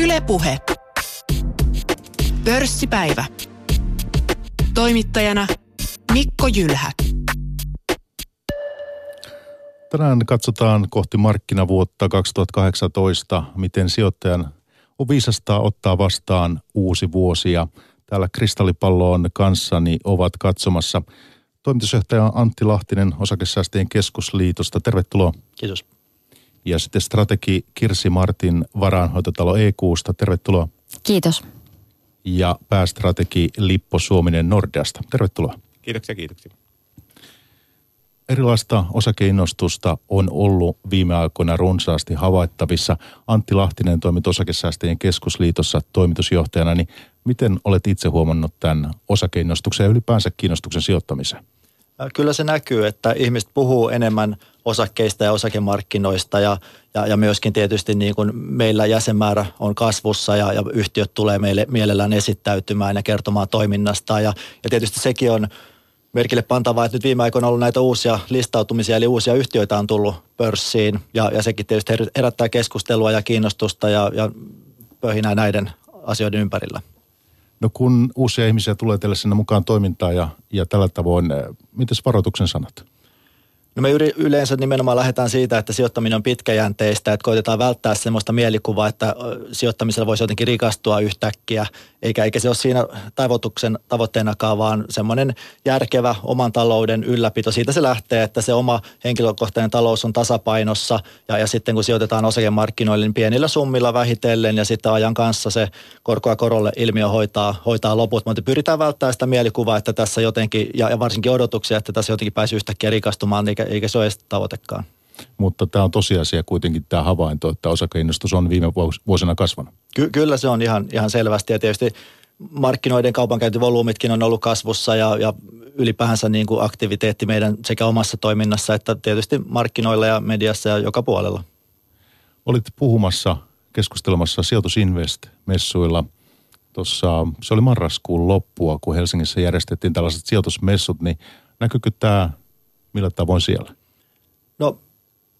Ylepuhe. Pörssipäivä. Toimittajana Mikko Jylhä. Tänään katsotaan kohti markkinavuotta 2018, miten sijoittajan on viisasta ottaa vastaan uusi vuosi. Ja täällä kristallipallon kanssani ovat katsomassa toimitusjohtaja Antti Lahtinen Osakesäästäjien keskusliitosta. Tervetuloa. Kiitos. Ja sitten strategi Kirsi Martin Varaanhoitotalo EQsta. Tervetuloa. Kiitos. Ja päästrategi Lippo Suominen Nordeasta. Tervetuloa. Kiitoksia, kiitoksia. Erilaista osakeinnostusta on ollut viime aikoina runsaasti havaittavissa. Antti Lahtinen toimit Osakesäästäjien keskusliitossa toimitusjohtajana, niin miten olet itse huomannut tämän osakeinnostuksen ja ylipäänsä kiinnostuksen sijoittamisen? Kyllä se näkyy, että ihmiset puhuu enemmän osakkeista ja osakemarkkinoista ja, ja, ja myöskin tietysti niin kuin meillä jäsenmäärä on kasvussa ja, ja yhtiöt tulee meille mielellään esittäytymään ja kertomaan toiminnasta ja, ja tietysti sekin on merkille pantavaa, että nyt viime aikoina on ollut näitä uusia listautumisia, eli uusia yhtiöitä on tullut pörssiin ja, ja sekin tietysti herättää keskustelua ja kiinnostusta ja, ja pöhinää näiden asioiden ympärillä. No kun uusia ihmisiä tulee teille sinne mukaan toimintaan ja, ja tällä tavoin, eh, miten varoituksen sanat? No me yleensä nimenomaan lähdetään siitä, että sijoittaminen on pitkäjänteistä, että koitetaan välttää sellaista mielikuvaa, että sijoittamisella voisi jotenkin rikastua yhtäkkiä, eikä, eikä se ole siinä tavoituksen tavoitteenakaan, vaan semmoinen järkevä oman talouden ylläpito. Siitä se lähtee, että se oma henkilökohtainen talous on tasapainossa ja, ja sitten kun sijoitetaan osakemarkkinoille, niin pienillä summilla vähitellen ja sitten ajan kanssa se korkoa korolle ilmiö hoitaa, hoitaa loput. Mutta pyritään välttämään sitä mielikuvaa, että tässä jotenkin, ja, ja varsinkin odotuksia, että tässä jotenkin pääsi yhtäkkiä rikastumaan, eikä, eikä se ole edes tavoitekaan. Mutta tämä on tosiasia kuitenkin tämä havainto, että osakeinnostus on viime vuosina kasvanut. Ky- kyllä se on ihan, ihan selvästi ja tietysti markkinoiden kaupankäyntivolyymitkin on ollut kasvussa ja, ja ylipäänsä niin kuin aktiviteetti meidän sekä omassa toiminnassa että tietysti markkinoilla ja mediassa ja joka puolella. Olit puhumassa, keskustelemassa Sijoitusinvest-messuilla. Tuossa, se oli marraskuun loppua, kun Helsingissä järjestettiin tällaiset sijoitusmessut, niin näkyykö tämä millä tavoin siellä? No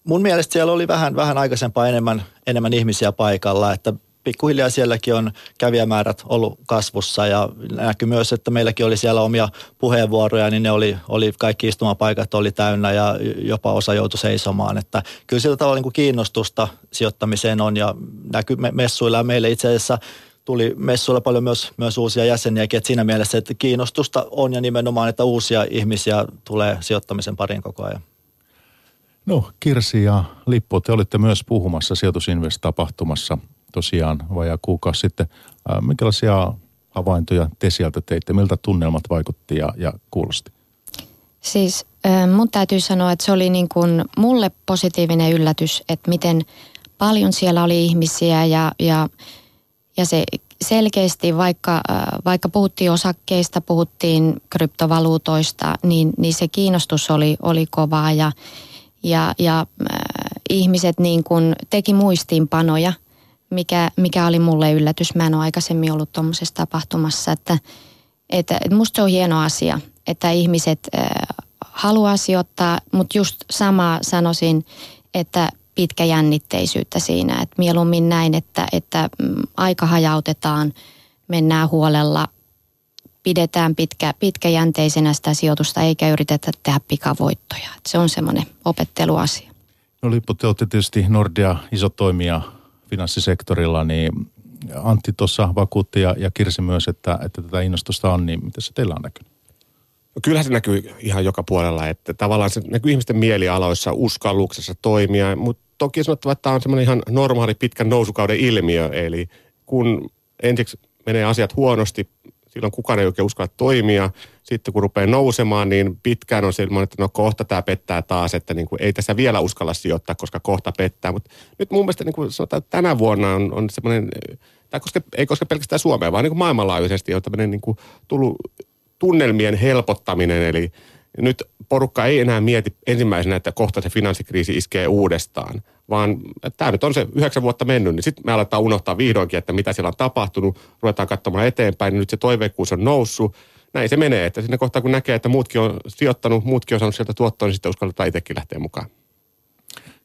mun mielestä siellä oli vähän, vähän aikaisempaa enemmän, enemmän ihmisiä paikalla, että pikkuhiljaa sielläkin on kävijämäärät ollut kasvussa ja näkyy myös, että meilläkin oli siellä omia puheenvuoroja, niin ne oli, oli kaikki istumapaikat oli täynnä ja jopa osa joutui seisomaan. Että kyllä sillä tavalla niin kuin kiinnostusta sijoittamiseen on ja näkyy messuilla meille itse asiassa tuli messuilla paljon myös, myös uusia jäseniäkin, että siinä mielessä, että kiinnostusta on ja nimenomaan, että uusia ihmisiä tulee sijoittamisen pariin koko ajan. No Kirsi ja Lippo, te olitte myös puhumassa Sijoitusinvest-tapahtumassa tosiaan vajaa kuukausi sitten. Minkälaisia havaintoja te sieltä teitte? Miltä tunnelmat vaikutti ja, ja kuulosti? Siis mun täytyy sanoa, että se oli niin kuin mulle positiivinen yllätys, että miten paljon siellä oli ihmisiä ja, ja, ja se selkeästi, vaikka, vaikka puhuttiin osakkeista, puhuttiin kryptovaluutoista, niin, niin se kiinnostus oli, oli kovaa ja, ja, ja äh, ihmiset niin kuin teki muistiinpanoja, mikä, mikä oli mulle yllätys. Mä en ole aikaisemmin ollut tuommoisessa tapahtumassa, että, että, musta se on hieno asia, että ihmiset äh, haluaa sijoittaa, mutta just sama sanoisin, että pitkäjännitteisyyttä siinä, että mieluummin näin, että, että mm, aika hajautetaan, mennään huolella pidetään pitkä, pitkäjänteisenä sitä sijoitusta eikä yritetä tehdä pikavoittoja. Se on semmoinen opetteluasia. No Lippo, te olette tietysti Nordea iso toimija finanssisektorilla, niin Antti tuossa vakuutti ja, ja Kirsi myös, että, että tätä innostusta on, niin miten se teillä on näkynyt? No kyllähän se näkyy ihan joka puolella, että tavallaan se näkyy ihmisten mielialoissa, uskalluksessa toimia, mutta toki sanottava, että tämä on semmoinen ihan normaali pitkän nousukauden ilmiö, eli kun ensiksi menee asiat huonosti, silloin kukaan ei oikein uskalla toimia. Sitten kun rupeaa nousemaan, niin pitkään on semmoinen, että no kohta tämä pettää taas, että niin kuin ei tässä vielä uskalla sijoittaa, koska kohta pettää. Mutta nyt mun mielestä niin kuin sanotaan, että tänä vuonna on, on semmoinen, tämä koske, ei koske pelkästään Suomea, vaan niin kuin maailmanlaajuisesti on tämmöinen niin kuin tullut tunnelmien helpottaminen, eli nyt porukka ei enää mieti ensimmäisenä, että kohta se finanssikriisi iskee uudestaan, vaan tämä nyt on se yhdeksän vuotta mennyt, niin sitten me aletaan unohtaa vihdoinkin, että mitä siellä on tapahtunut, ruvetaan katsomaan eteenpäin, niin nyt se toiveikkuus on noussut. Näin se menee, että sinne kohtaa kun näkee, että muutkin on sijoittanut, muutkin on saanut sieltä tuottoa, niin sitten uskalletaan itsekin lähteä mukaan.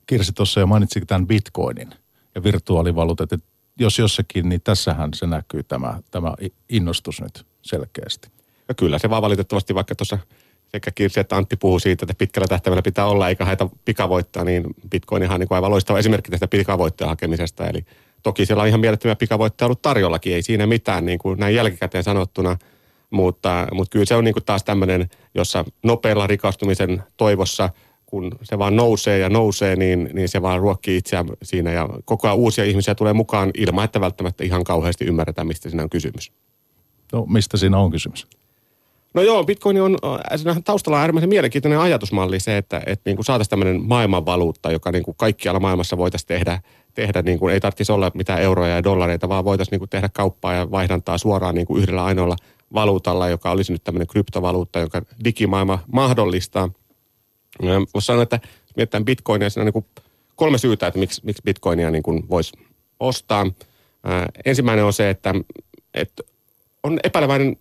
Kirsi tuossa jo mainitsi tämän bitcoinin ja virtuaalivaluutat, että jos jossakin, niin tässähän se näkyy tämä, tämä innostus nyt selkeästi. Ja kyllä se vaan valitettavasti, vaikka tuossa sekä Kirsi että Antti puhuu siitä, että pitkällä tähtäimellä pitää olla eikä haeta pikavoittaa, niin Bitcoin ihan niin aivan loistava esimerkki tästä pikavoittojen hakemisesta. Eli toki siellä on ihan mielettömiä pikavoittoja ollut tarjollakin, ei siinä mitään niin kuin näin jälkikäteen sanottuna, mutta, mutta kyllä se on niin kuin taas tämmöinen, jossa nopealla rikastumisen toivossa – kun se vaan nousee ja nousee, niin, niin se vaan ruokkii itseään siinä ja koko ajan uusia ihmisiä tulee mukaan ilman, että välttämättä ihan kauheasti ymmärretään, mistä siinä on kysymys. No mistä siinä on kysymys? No joo, Bitcoin on, äh, siinä taustalla on äärimmäisen mielenkiintoinen ajatusmalli se, että, että niin kuin saataisiin tämmöinen maailmanvaluutta, joka niin kuin kaikkialla maailmassa voitaisiin tehdä, tehdä niin kuin, ei tarvitsisi olla mitään euroja ja dollareita, vaan voitaisiin niin kuin tehdä kauppaa ja vaihdantaa suoraan niin kuin yhdellä ainoalla valuutalla, joka olisi nyt tämmöinen kryptovaluutta, joka digimaailma mahdollistaa – Voisi sanoa, että mietitään bitcoinia, siinä on niin kuin kolme syytä, että miksi, miksi bitcoinia niin kuin voisi ostaa. Ää, ensimmäinen on se, että, että on epäileväinen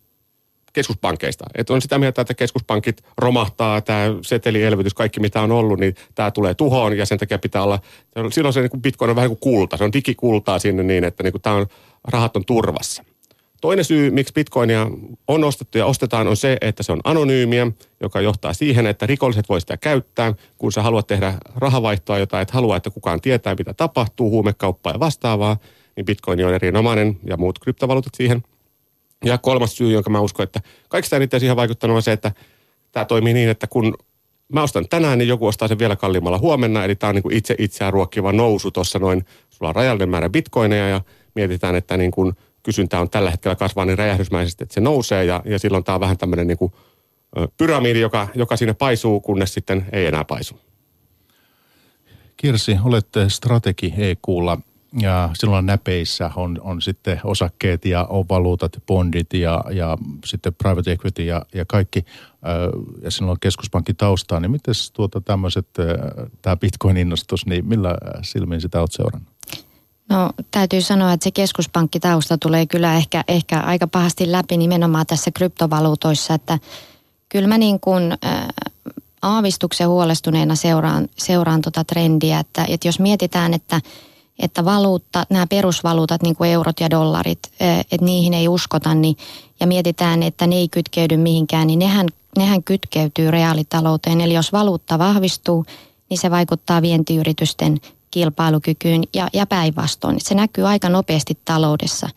keskuspankkeista. Että on sitä mieltä, että keskuspankit romahtaa, tämä setelielvytys, kaikki mitä on ollut, niin tämä tulee tuhoon ja sen takia pitää olla, silloin se niin kuin bitcoin on vähän kuin kulta, se on digikultaa sinne niin, että niin kuin tämä on, rahat on turvassa. Toinen syy, miksi bitcoinia on ostettu ja ostetaan, on se, että se on anonyymiä, joka johtaa siihen, että rikolliset voi sitä käyttää. Kun sä haluat tehdä rahavaihtoa, jota et halua, että kukaan tietää, mitä tapahtuu, huumekauppaa ja vastaavaa, niin bitcoin on erinomainen ja muut kryptovaluutat siihen. Ja kolmas syy, jonka mä uskon, että kaikista eniten siihen vaikuttanut on se, että tämä toimii niin, että kun mä ostan tänään, niin joku ostaa sen vielä kalliimmalla huomenna. Eli tämä on niin kuin itse itseään ruokkiva nousu tuossa noin. Sulla on rajallinen määrä bitcoineja ja mietitään, että niin kuin – kysyntä on tällä hetkellä kasvaa niin räjähdysmäisesti, että se nousee ja, ja silloin tämä on vähän tämmöinen niin kuin pyramidi, joka, joka siinä paisuu, kunnes sitten ei enää paisu. Kirsi, olette strategi EQlla ja silloin näpeissä on, on sitten osakkeet ja on valuutat, bondit ja, ja sitten private equity ja, ja kaikki. Ja silloin on keskuspankin taustaa, niin miten tuota tämmöiset, tämä bitcoin-innostus, niin millä silmin sitä olet seurannut? No täytyy sanoa, että se keskuspankkitausta tulee kyllä ehkä, ehkä aika pahasti läpi nimenomaan tässä kryptovaluutoissa, että kyllä mä niin kuin äh, aavistuksen huolestuneena seuraan, seuraan tota trendiä, että, että jos mietitään, että että valuutta, nämä perusvaluutat, niin kuin eurot ja dollarit, että niihin ei uskota, niin, ja mietitään, että ne ei kytkeydy mihinkään, niin nehän, nehän kytkeytyy reaalitalouteen. Eli jos valuutta vahvistuu, niin se vaikuttaa vientiyritysten kilpailukykyyn ja, ja päinvastoin. Se näkyy aika nopeasti taloudessa.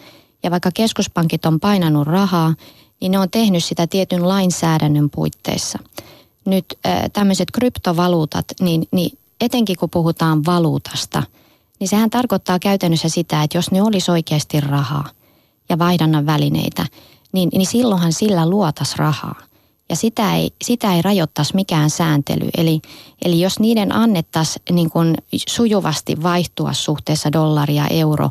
Ja vaikka keskuspankit on painanut rahaa, niin ne on tehnyt sitä tietyn lainsäädännön puitteissa. Nyt tämmöiset kryptovaluutat, niin, niin etenkin kun puhutaan valuutasta, niin sehän tarkoittaa käytännössä sitä, että jos ne olisi oikeasti rahaa ja vaihdannan välineitä, niin, niin silloinhan sillä luotas rahaa – ja sitä ei, sitä ei rajoittaisi mikään sääntely. Eli, eli jos niiden annettaisiin niin sujuvasti vaihtua suhteessa dollaria euro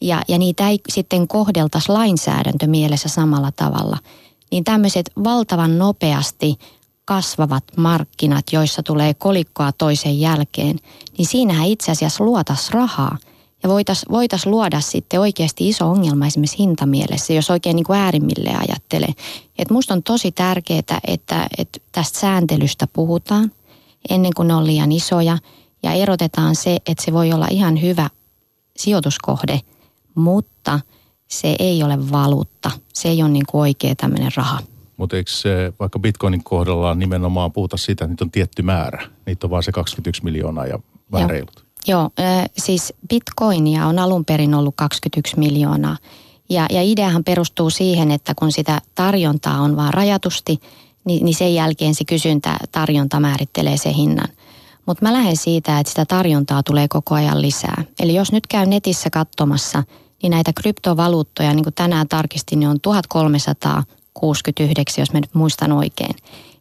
ja, ja niitä ei sitten kohdeltaisi lainsäädäntö mielessä samalla tavalla, niin tämmöiset valtavan nopeasti kasvavat markkinat, joissa tulee kolikkoa toisen jälkeen, niin siinähän itse asiassa luotas rahaa – ja voitaisiin voitais luoda sitten oikeasti iso ongelma esimerkiksi hintamielessä, jos oikein niin kuin äärimmille ajattelee. Et musta on tosi tärkeää, että, että tästä sääntelystä puhutaan ennen kuin ne on liian isoja. Ja erotetaan se, että se voi olla ihan hyvä sijoituskohde, mutta se ei ole valuutta. Se ei ole niin kuin oikea tämmöinen raha. Mutta eikö se vaikka bitcoinin kohdalla nimenomaan puhuta siitä, että niitä on tietty määrä? Niitä on vain se 21 miljoonaa ja vähän reilut. Joo, siis bitcoinia on alun perin ollut 21 miljoonaa. Ja, ja ideahan perustuu siihen, että kun sitä tarjontaa on vaan rajatusti, niin, niin sen jälkeen se kysyntä tarjonta määrittelee se hinnan. Mutta mä lähden siitä, että sitä tarjontaa tulee koko ajan lisää. Eli jos nyt käy netissä katsomassa, niin näitä kryptovaluuttoja, niin kuin tänään tarkistin, niin on 1369, jos mä nyt muistan oikein.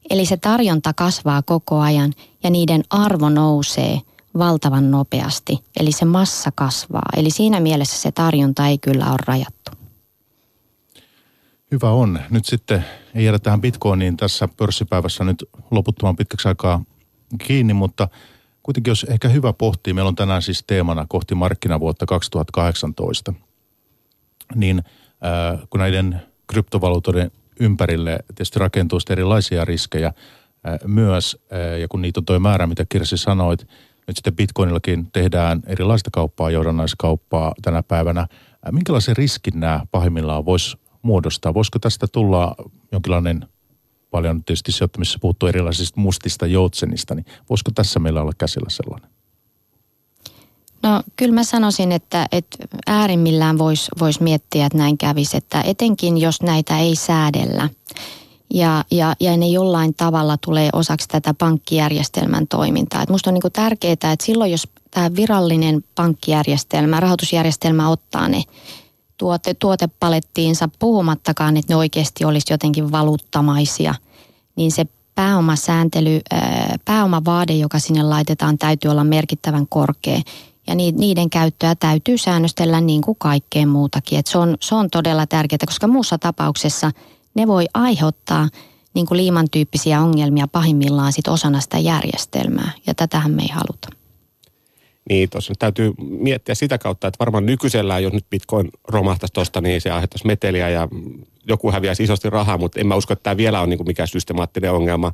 Eli se tarjonta kasvaa koko ajan ja niiden arvo nousee – valtavan nopeasti. Eli se massa kasvaa. Eli siinä mielessä se tarjonta ei kyllä ole rajattu. Hyvä on. Nyt sitten ei jäädä tähän bitcoiniin tässä pörssipäivässä nyt loputtoman pitkäksi aikaa kiinni, mutta kuitenkin jos ehkä hyvä pohtii, meillä on tänään siis teemana kohti markkinavuotta 2018, niin äh, kun näiden kryptovaluutoiden ympärille tietysti rakentuu erilaisia riskejä myös, ja kun niitä on tuo määrä, mitä Kirsi sanoit, Nyt sitten bitcoinillakin tehdään erilaista kauppaa, johdannaiskauppaa tänä päivänä. Minkälaisen riskin nämä pahimmillaan voisi muodostaa? Voisiko tästä tulla jonkinlainen, paljon tietysti sijoittamisessa puhuttu erilaisista mustista joutsenista, niin voisiko tässä meillä olla käsillä sellainen? No kyllä mä sanoisin, että, että äärimmillään voisi vois miettiä, että näin kävisi, että etenkin jos näitä ei säädellä ja, ja, ja ne jollain tavalla tulee osaksi tätä pankkijärjestelmän toimintaa. Et musta on niin tärkeää, että silloin jos tämä virallinen pankkijärjestelmä, rahoitusjärjestelmä ottaa ne tuote, tuotepalettiinsa puhumattakaan, että ne oikeasti olisi jotenkin valuuttamaisia, niin se pääomasääntely, pääomavaade, joka sinne laitetaan, täytyy olla merkittävän korkea ja niiden käyttöä täytyy säännöstellä niin kuin kaikkeen muutakin. Et se, on, se on todella tärkeää, koska muussa tapauksessa ne voi aiheuttaa niin kuin liiman tyyppisiä ongelmia pahimmillaan sit osana sitä järjestelmää. Ja tätähän me ei haluta. Niin, tuossa täytyy miettiä sitä kautta, että varmaan nykyisellään, jos nyt bitcoin romahtaisi tuosta, niin se aiheuttaisi meteliä ja joku häviäisi isosti rahaa, mutta en mä usko, että tämä vielä on niin kuin mikään systemaattinen ongelma.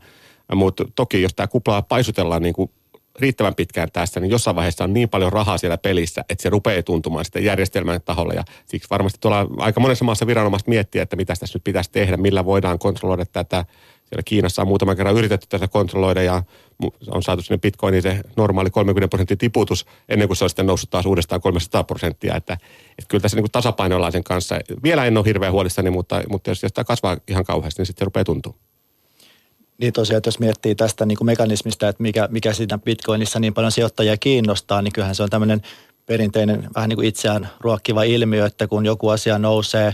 Mutta toki, jos tämä kuplaa paisutellaan niin kuin riittävän pitkään tässä, niin jossain vaiheessa on niin paljon rahaa siellä pelissä, että se rupeaa tuntumaan sitten järjestelmän taholla. Ja siksi varmasti tuolla aika monessa maassa viranomaiset miettiä, että mitä tässä nyt pitäisi tehdä, millä voidaan kontrolloida tätä. Siellä Kiinassa on muutaman kerran yritetty tätä kontrolloida ja on saatu sinne bitcoiniin se normaali 30 prosentin tiputus ennen kuin se on sitten noussut taas uudestaan 300 prosenttia. Että, että kyllä tässä niin tasapainoillaan sen kanssa. Vielä en ole hirveän huolissani, mutta, mutta jos, jos tämä kasvaa ihan kauheasti, niin sitten se rupeaa tuntua. Niin tosiaan, että jos miettii tästä niin kuin mekanismista, että mikä, mikä siinä Bitcoinissa niin paljon sijoittajia kiinnostaa, niin kyllähän se on tämmöinen perinteinen vähän niin kuin itseään ruokkiva ilmiö, että kun joku asia nousee,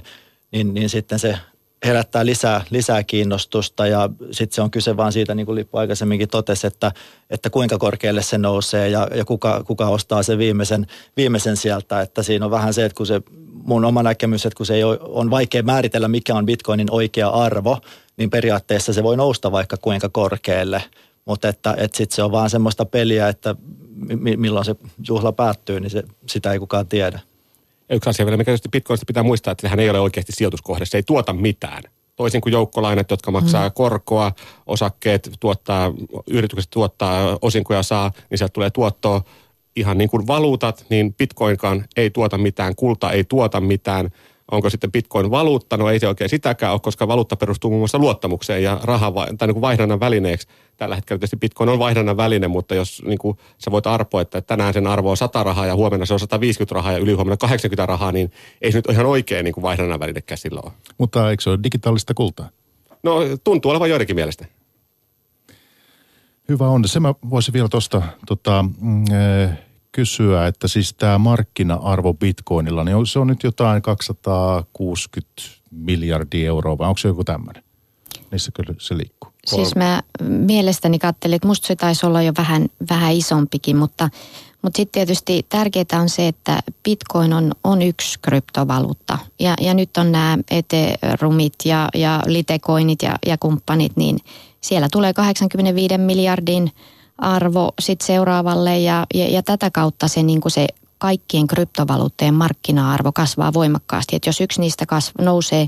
niin, niin sitten se herättää lisää, lisää kiinnostusta ja sitten se on kyse vaan siitä, niin kuin Lippu aikaisemminkin totesi, että, että kuinka korkealle se nousee ja, ja kuka, kuka ostaa sen viimeisen, viimeisen sieltä. Että siinä on vähän se, että kun se mun oma näkemys, että kun se ei ole, on vaikea määritellä, mikä on bitcoinin oikea arvo, niin periaatteessa se voi nousta vaikka kuinka korkealle. Mutta että, että sitten se on vaan semmoista peliä, että milloin se juhla päättyy, niin se, sitä ei kukaan tiedä. Ja yksi asia vielä, mikä tietysti Bitcoinista pitää muistaa, että sehän ei ole oikeasti sijoituskohde. Se ei tuota mitään. Toisin kuin joukkolainat, jotka maksaa mm. korkoa, osakkeet tuottaa, yritykset tuottaa, osinkoja saa, niin sieltä tulee tuottoa. Ihan niin kuin valuutat, niin Bitcoinkaan ei tuota mitään, kulta ei tuota mitään. Onko sitten bitcoin valuutta? No ei se oikein sitäkään ole, koska valuutta perustuu muun muassa luottamukseen ja rahan tai niin kuin vaihdannan välineeksi. Tällä hetkellä tietysti bitcoin on vaihdannan väline, mutta jos niin kuin sä voit arpoa, että tänään sen arvo on 100 rahaa ja huomenna se on 150 rahaa ja ylihuomenna 80 rahaa, niin ei se nyt ihan oikein niin kuin vaihdannan väline käsillä ole. Mutta eikö se ole digitaalista kultaa? No tuntuu olevan joidenkin mielestä. Hyvä on. Se mä voisin vielä tuosta tota, eh, kysyä, että siis tämä markkina-arvo bitcoinilla, niin se on nyt jotain 260 miljardia euroa vai onko se joku tämmöinen? Niissä kyllä se liikkuu. Siis mä mielestäni katselin, että musta se taisi olla jo vähän, vähän isompikin, mutta, mutta sitten tietysti tärkeää on se, että bitcoin on, on yksi kryptovaluutta. Ja, ja nyt on nämä eterumit ja, ja litecoinit ja, ja kumppanit, niin siellä tulee 85 miljardin arvo sit seuraavalle ja, ja, ja tätä kautta se, niin kuin se kaikkien kryptovaluutteen markkina-arvo kasvaa voimakkaasti. Et jos yksi niistä kasv- nousee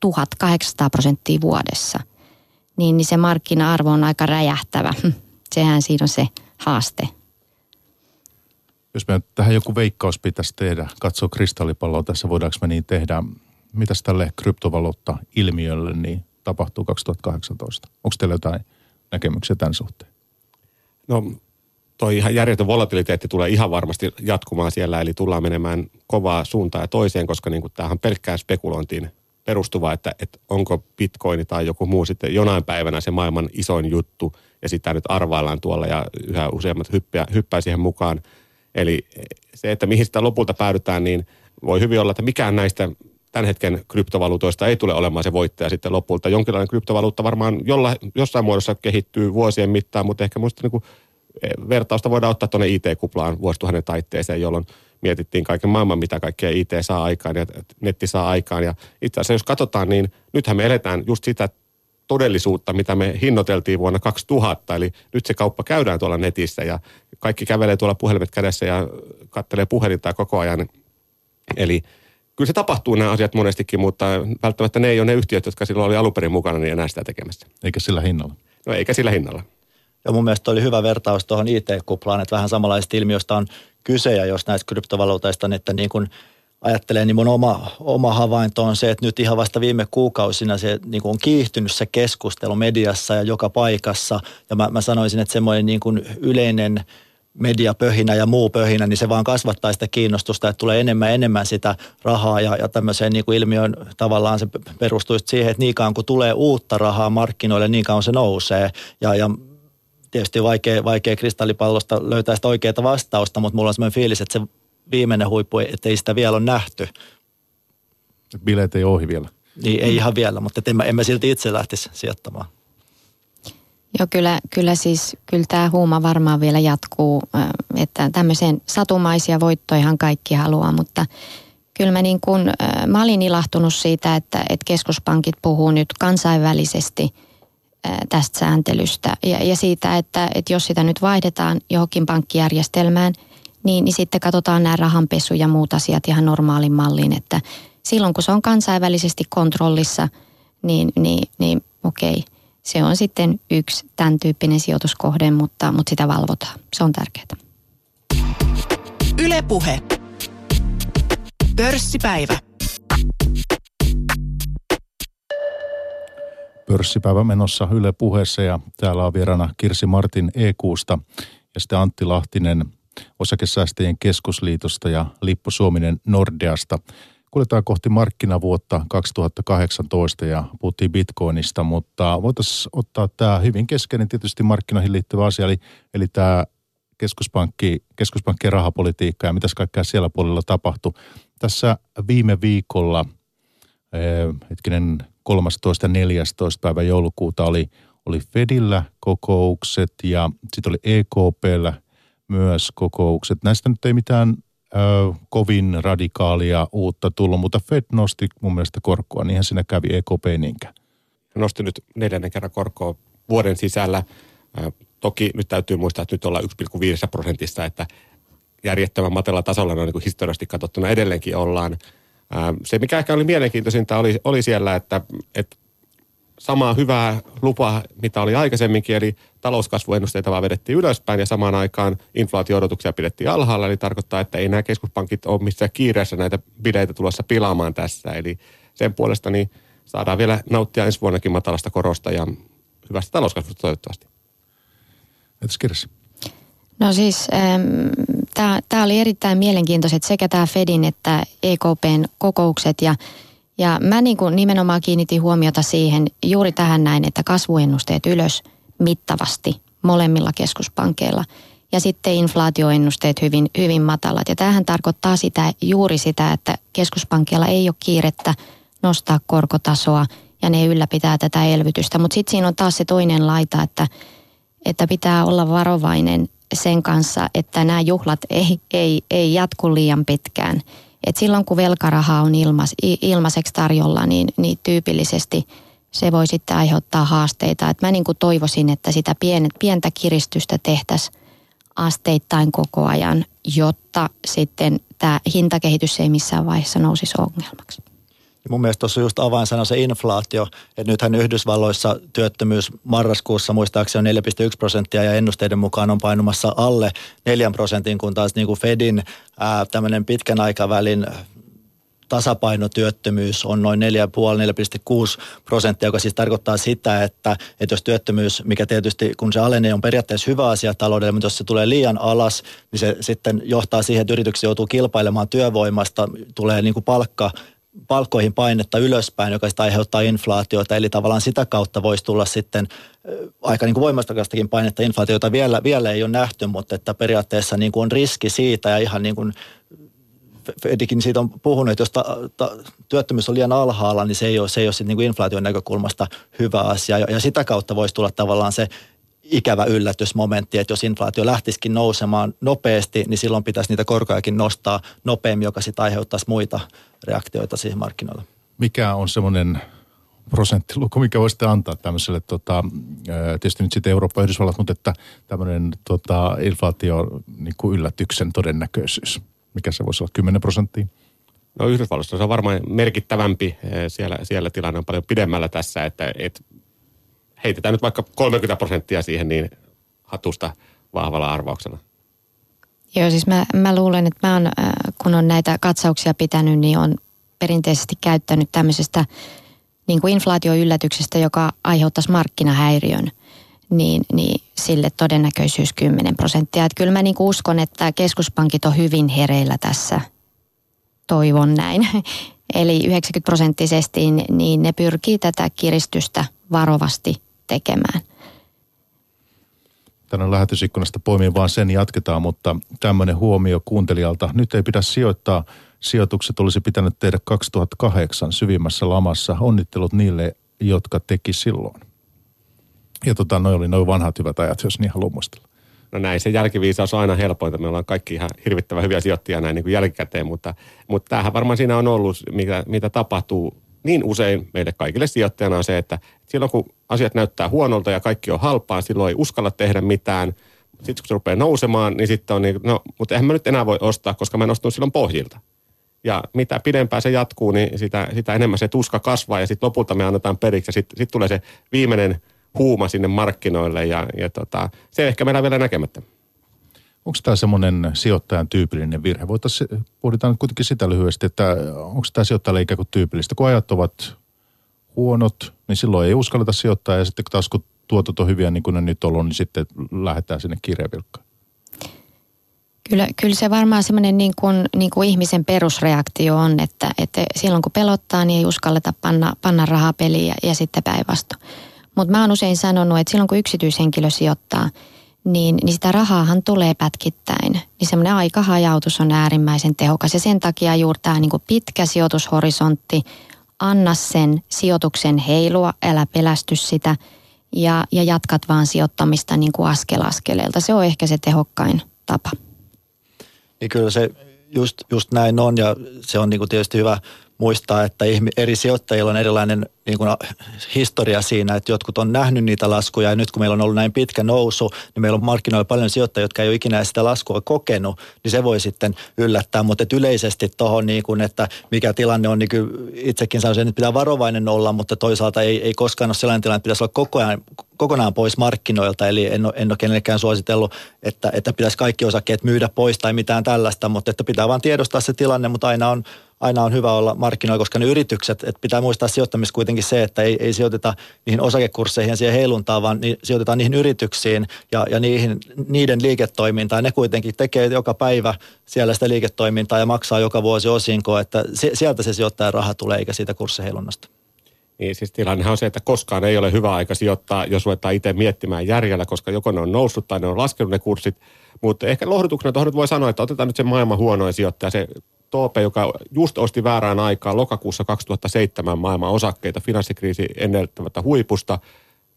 1800 prosenttia vuodessa, niin, niin se markkina-arvo on aika räjähtävä. Sehän siinä on se haaste. Jos me tähän joku veikkaus pitäisi tehdä, katsoa kristallipalloa tässä, voidaanko me niin tehdä, mitäs tälle kryptovaluutta-ilmiölle niin tapahtuu 2018? Onko teillä jotain näkemyksiä tämän suhteen? No toi ihan järjetön volatiliteetti tulee ihan varmasti jatkumaan siellä, eli tullaan menemään kovaa suuntaan ja toiseen, koska niin kuin tämähän pelkkään spekulointiin perustuva, että, että onko bitcoin tai joku muu sitten jonain päivänä se maailman isoin juttu, ja sitä nyt arvaillaan tuolla, ja yhä useammat hyppää, hyppää siihen mukaan. Eli se, että mihin sitä lopulta päädytään, niin voi hyvin olla, että mikään näistä tämän hetken kryptovaluutoista ei tule olemaan se voittaja sitten lopulta. Jonkinlainen kryptovaluutta varmaan jolla, jossain muodossa kehittyy vuosien mittaan, mutta ehkä muista niin vertausta voidaan ottaa tuonne IT-kuplaan vuosituhannen taitteeseen, jolloin mietittiin kaiken maailman, mitä kaikkea IT saa aikaan ja netti saa aikaan. Ja itse asiassa jos katsotaan, niin nythän me eletään just sitä todellisuutta, mitä me hinnoiteltiin vuonna 2000. Eli nyt se kauppa käydään tuolla netissä ja kaikki kävelee tuolla puhelimet kädessä ja kattelee puhelinta koko ajan. Eli kyllä se tapahtuu nämä asiat monestikin, mutta välttämättä ne ei ole ne yhtiöt, jotka silloin oli alun perin mukana, niin enää sitä tekemässä. Eikä sillä hinnalla. No eikä sillä hinnalla. Ja mun mielestä oli hyvä vertaus tuohon IT-kuplaan, että vähän samanlaisista ilmiöistä on kyse, ja jos näistä kryptovaluuteista, niin että niin kuin ajattelee, niin mun oma, oma havainto on se, että nyt ihan vasta viime kuukausina se niin kuin on kiihtynyt se keskustelu mediassa ja joka paikassa. Ja mä, mä sanoisin, että semmoinen niin kuin yleinen mediapöhinä ja muu pöhinä, niin se vaan kasvattaa sitä kiinnostusta, että tulee enemmän ja enemmän sitä rahaa ja, ja tämmöiseen niin kuin ilmiön tavallaan se perustuu siihen, että niin kauan kun tulee uutta rahaa markkinoille, niin kauan se nousee ja, ja tietysti vaikea, vaikea kristallipallosta löytää sitä oikeaa vastausta, mutta mulla on semmoinen fiilis, että se viimeinen huippu, että ei sitä vielä ole nähty. Bileet ei ohi vielä. Niin, ei ihan vielä, mutta en mä, en mä silti itse lähtisi sijoittamaan. Joo, kyllä, kyllä siis, kyllä tämä huuma varmaan vielä jatkuu, että tämmöiseen satumaisia voittoihan kaikki haluaa, mutta kyllä mä, niin kun, mä olin ilahtunut siitä, että, että keskuspankit puhuu nyt kansainvälisesti tästä sääntelystä ja, ja siitä, että, että jos sitä nyt vaihdetaan johonkin pankkijärjestelmään, niin, niin sitten katsotaan nämä rahanpesu ja muut asiat ihan normaalin malliin, että silloin kun se on kansainvälisesti kontrollissa, niin, niin, niin okei, se on sitten yksi tämän tyyppinen sijoituskohde, mutta, mutta sitä valvotaan. Se on tärkeää. Ylepuhe. Pörssipäivä. Pörssipäivä menossa Yle puheessa ja täällä on vieraana Kirsi Martin EQsta ja sitten Antti Lahtinen osakesäästäjien keskusliitosta ja Lippo Suominen Nordeasta. Kuljetaan kohti markkinavuotta 2018 ja puhuttiin bitcoinista, mutta voitaisiin ottaa tämä hyvin keskeinen tietysti markkinoihin liittyvä asia, eli, eli tämä keskuspankki, keskuspankkien rahapolitiikka ja mitäs kaikkea siellä puolella tapahtui. Tässä viime viikolla, eh, hetkinen 13. ja 14. päivä joulukuuta oli, oli Fedillä kokoukset ja sitten oli EKPllä myös kokoukset. Näistä nyt ei mitään ö, kovin radikaalia uutta tullut, mutta Fed nosti mun mielestä korkoa, niinhän siinä kävi EKP niinkään. Nosti nyt neljännen kerran korkoa vuoden sisällä. Toki nyt täytyy muistaa, että nyt ollaan 1,5 prosentissa, että järjettömän matella tasolla noin niin historiallisesti katsottuna edelleenkin ollaan. Se, mikä ehkä oli mielenkiintoisinta, oli, oli siellä, että, että samaa hyvää lupaa, mitä oli aikaisemminkin, eli talouskasvuennusteita vaan vedettiin ylöspäin ja samaan aikaan inflaatio-odotuksia pidettiin alhaalla, eli tarkoittaa, että ei nämä keskuspankit ole missään kiireessä näitä bileitä tulossa pilaamaan tässä, eli sen puolesta niin saadaan vielä nauttia ensi vuonnakin matalasta korosta ja hyvästä talouskasvusta toivottavasti. Entäs Kirsi? No siis ähm, tämä oli erittäin mielenkiintoiset sekä tämä Fedin että EKPn kokoukset ja ja mä niin kuin nimenomaan kiinnitin huomiota siihen juuri tähän näin, että kasvuennusteet ylös mittavasti molemmilla keskuspankeilla ja sitten inflaatioennusteet hyvin, hyvin matalat. Ja tämähän tarkoittaa sitä, juuri sitä, että keskuspankkeilla ei ole kiirettä nostaa korkotasoa ja ne ylläpitää tätä elvytystä. Mutta sitten siinä on taas se toinen laita, että, että pitää olla varovainen sen kanssa, että nämä juhlat ei, ei, ei jatku liian pitkään – et silloin kun velkaraha on ilmais, ilmaiseksi tarjolla, niin, niin tyypillisesti se voi sitten aiheuttaa haasteita. Et mä niin kuin toivoisin, että sitä pienet, pientä kiristystä tehtäisiin asteittain koko ajan, jotta sitten tämä hintakehitys ei missään vaiheessa nousisi ongelmaksi. Mun mielestä tuossa just avainsana se inflaatio, että nythän Yhdysvalloissa työttömyys marraskuussa muistaakseni on 4,1 prosenttia ja ennusteiden mukaan on painumassa alle 4 prosentin, kun taas niin kuin Fedin tämmöinen pitkän aikavälin tasapainotyöttömyys on noin 4,5-4,6 prosenttia, joka siis tarkoittaa sitä, että, että jos työttömyys, mikä tietysti kun se alenee, on periaatteessa hyvä asia taloudelle, mutta jos se tulee liian alas, niin se sitten johtaa siihen, että yritykset joutuu kilpailemaan työvoimasta, tulee niin kuin palkka palkkoihin painetta ylöspäin, joka sitä aiheuttaa inflaatiota. Eli tavallaan sitä kautta voisi tulla sitten aika niin kuin painetta inflaatiota vielä, vielä ei ole nähty, mutta että periaatteessa niin kuin on riski siitä ja ihan niin kuin Fedikin siitä on puhunut, että jos ta, ta, työttömyys on liian alhaalla, niin se ei ole, se ei ole niin kuin inflaation näkökulmasta hyvä asia. Ja, ja sitä kautta voisi tulla tavallaan se ikävä yllätysmomentti, että jos inflaatio lähtisikin nousemaan nopeasti, niin silloin pitäisi niitä korkojakin nostaa nopeammin, joka sitten aiheuttaisi muita reaktioita siihen markkinoille. Mikä on semmoinen prosenttiluku, mikä voisitte antaa tämmöiselle, tota, tietysti nyt sitten Eurooppa ja Yhdysvallat, mutta että tämmöinen tota, inflaatio niin kuin yllätyksen todennäköisyys, mikä se voisi olla, 10 prosenttia? No Yhdysvalloissa se on varmaan merkittävämpi. Siellä, siellä tilanne on paljon pidemmällä tässä, että, että heitetään nyt vaikka 30 prosenttia siihen, niin hatusta vahvalla arvauksella? Joo, siis mä, mä luulen, että mä on, äh, kun on näitä katsauksia pitänyt, niin on perinteisesti käyttänyt tämmöisestä niin kuin inflaatioyllätyksestä, joka aiheuttaisi markkinahäiriön, niin, niin sille todennäköisyys 10 prosenttia. Että kyllä mä niin kuin uskon, että keskuspankit on hyvin hereillä tässä. Toivon näin. Eli 90 prosenttisesti niin ne pyrkii tätä kiristystä varovasti tekemään tänne lähetysikkunasta poimiin vaan sen jatketaan, mutta tämmöinen huomio kuuntelijalta. Nyt ei pidä sijoittaa. Sijoitukset olisi pitänyt tehdä 2008 syvimmässä lamassa. Onnittelut niille, jotka teki silloin. Ja tota, noi oli noin vanhat hyvät ajat, jos niin haluaa muistella. No näin, se jälkiviisaus on aina helpointa. Me ollaan kaikki ihan hirvittävän hyviä sijoittajia näin niin kuin jälkikäteen, mutta, mutta tämähän varmaan siinä on ollut, mitä, mitä tapahtuu niin usein meille kaikille sijoittajana on se, että silloin kun asiat näyttää huonolta ja kaikki on halpaa, silloin ei uskalla tehdä mitään. Sitten kun se rupeaa nousemaan, niin sitten on niin, no, mutta eihän mä nyt enää voi ostaa, koska mä en silloin pohjilta. Ja mitä pidempään se jatkuu, niin sitä, sitä enemmän se tuska kasvaa ja sitten lopulta me annetaan periksi ja sitten sit tulee se viimeinen huuma sinne markkinoille ja, ja tota, se ehkä meillä vielä näkemättä. Onko tämä semmoinen sijoittajan tyypillinen virhe? Voitaisiin, pohditaan kuitenkin sitä lyhyesti, että onko tämä sijoittajalle ikään kuin tyypillistä. Kun ajat ovat huonot, niin silloin ei uskalleta sijoittaa ja sitten taas kun tuotot on hyviä niin kuin ne nyt on ollut, niin sitten lähdetään sinne kirjavilkkaan. Kyllä, kyllä se varmaan semmoinen niin kuin, niin kuin ihmisen perusreaktio on, että, että silloin kun pelottaa, niin ei uskalleta panna, panna rahaa peliin ja, ja sitten päinvastoin. Mutta mä oon usein sanonut, että silloin kun yksityishenkilö sijoittaa – niin, niin sitä rahaahan tulee pätkittäin. Niin semmoinen aikahajautus on äärimmäisen tehokas ja sen takia juuri tämä niin pitkä sijoitushorisontti, anna sen sijoituksen heilua, älä pelästy sitä ja, ja jatkat vaan sijoittamista niin kuin askel askeleelta. Se on ehkä se tehokkain tapa. Niin kyllä se just, just näin on ja se on niin kuin tietysti hyvä muistaa, että eri sijoittajilla on erilainen niin kuin historia siinä, että jotkut on nähnyt niitä laskuja ja nyt kun meillä on ollut näin pitkä nousu, niin meillä on markkinoilla paljon sijoittajia, jotka ei ole ikinä sitä laskua kokenut, niin se voi sitten yllättää, mutta yleisesti tuohon, niin että mikä tilanne on, niin itsekin sanoisin, että pitää varovainen olla, mutta toisaalta ei, ei koskaan ole sellainen tilanne, että pitäisi olla koko ajan, kokonaan pois markkinoilta, eli en ole, en ole kenellekään suositellut, että, että pitäisi kaikki osakkeet myydä pois tai mitään tällaista, mutta että pitää vaan tiedostaa se tilanne, mutta aina on, aina on hyvä olla markkinoilla, koska ne yritykset, että pitää muistaa sijoittamista kuitenkin se, että ei, ei sijoiteta niihin osakekursseihin ja siihen heiluntaan, vaan ni, sijoitetaan niihin yrityksiin ja, ja niihin, niiden liiketoimintaan. Ne kuitenkin tekee joka päivä siellä sitä liiketoimintaa ja maksaa joka vuosi osinkoa, että se, sieltä se sijoittajan raha tulee eikä siitä kurssiheilunnasta. Niin siis tilannehan on se, että koskaan ei ole hyvä aika sijoittaa, jos ruvetaan itse miettimään järjellä, koska joko ne on noussut tai ne on laskenut ne kurssit. Mutta ehkä lohdutuksena tuohon voi sanoa, että otetaan nyt se maailman huonoin sijoittaja, se Toope, joka just osti väärään aikaan lokakuussa 2007 maailman osakkeita finanssikriisi enneltämättä huipusta.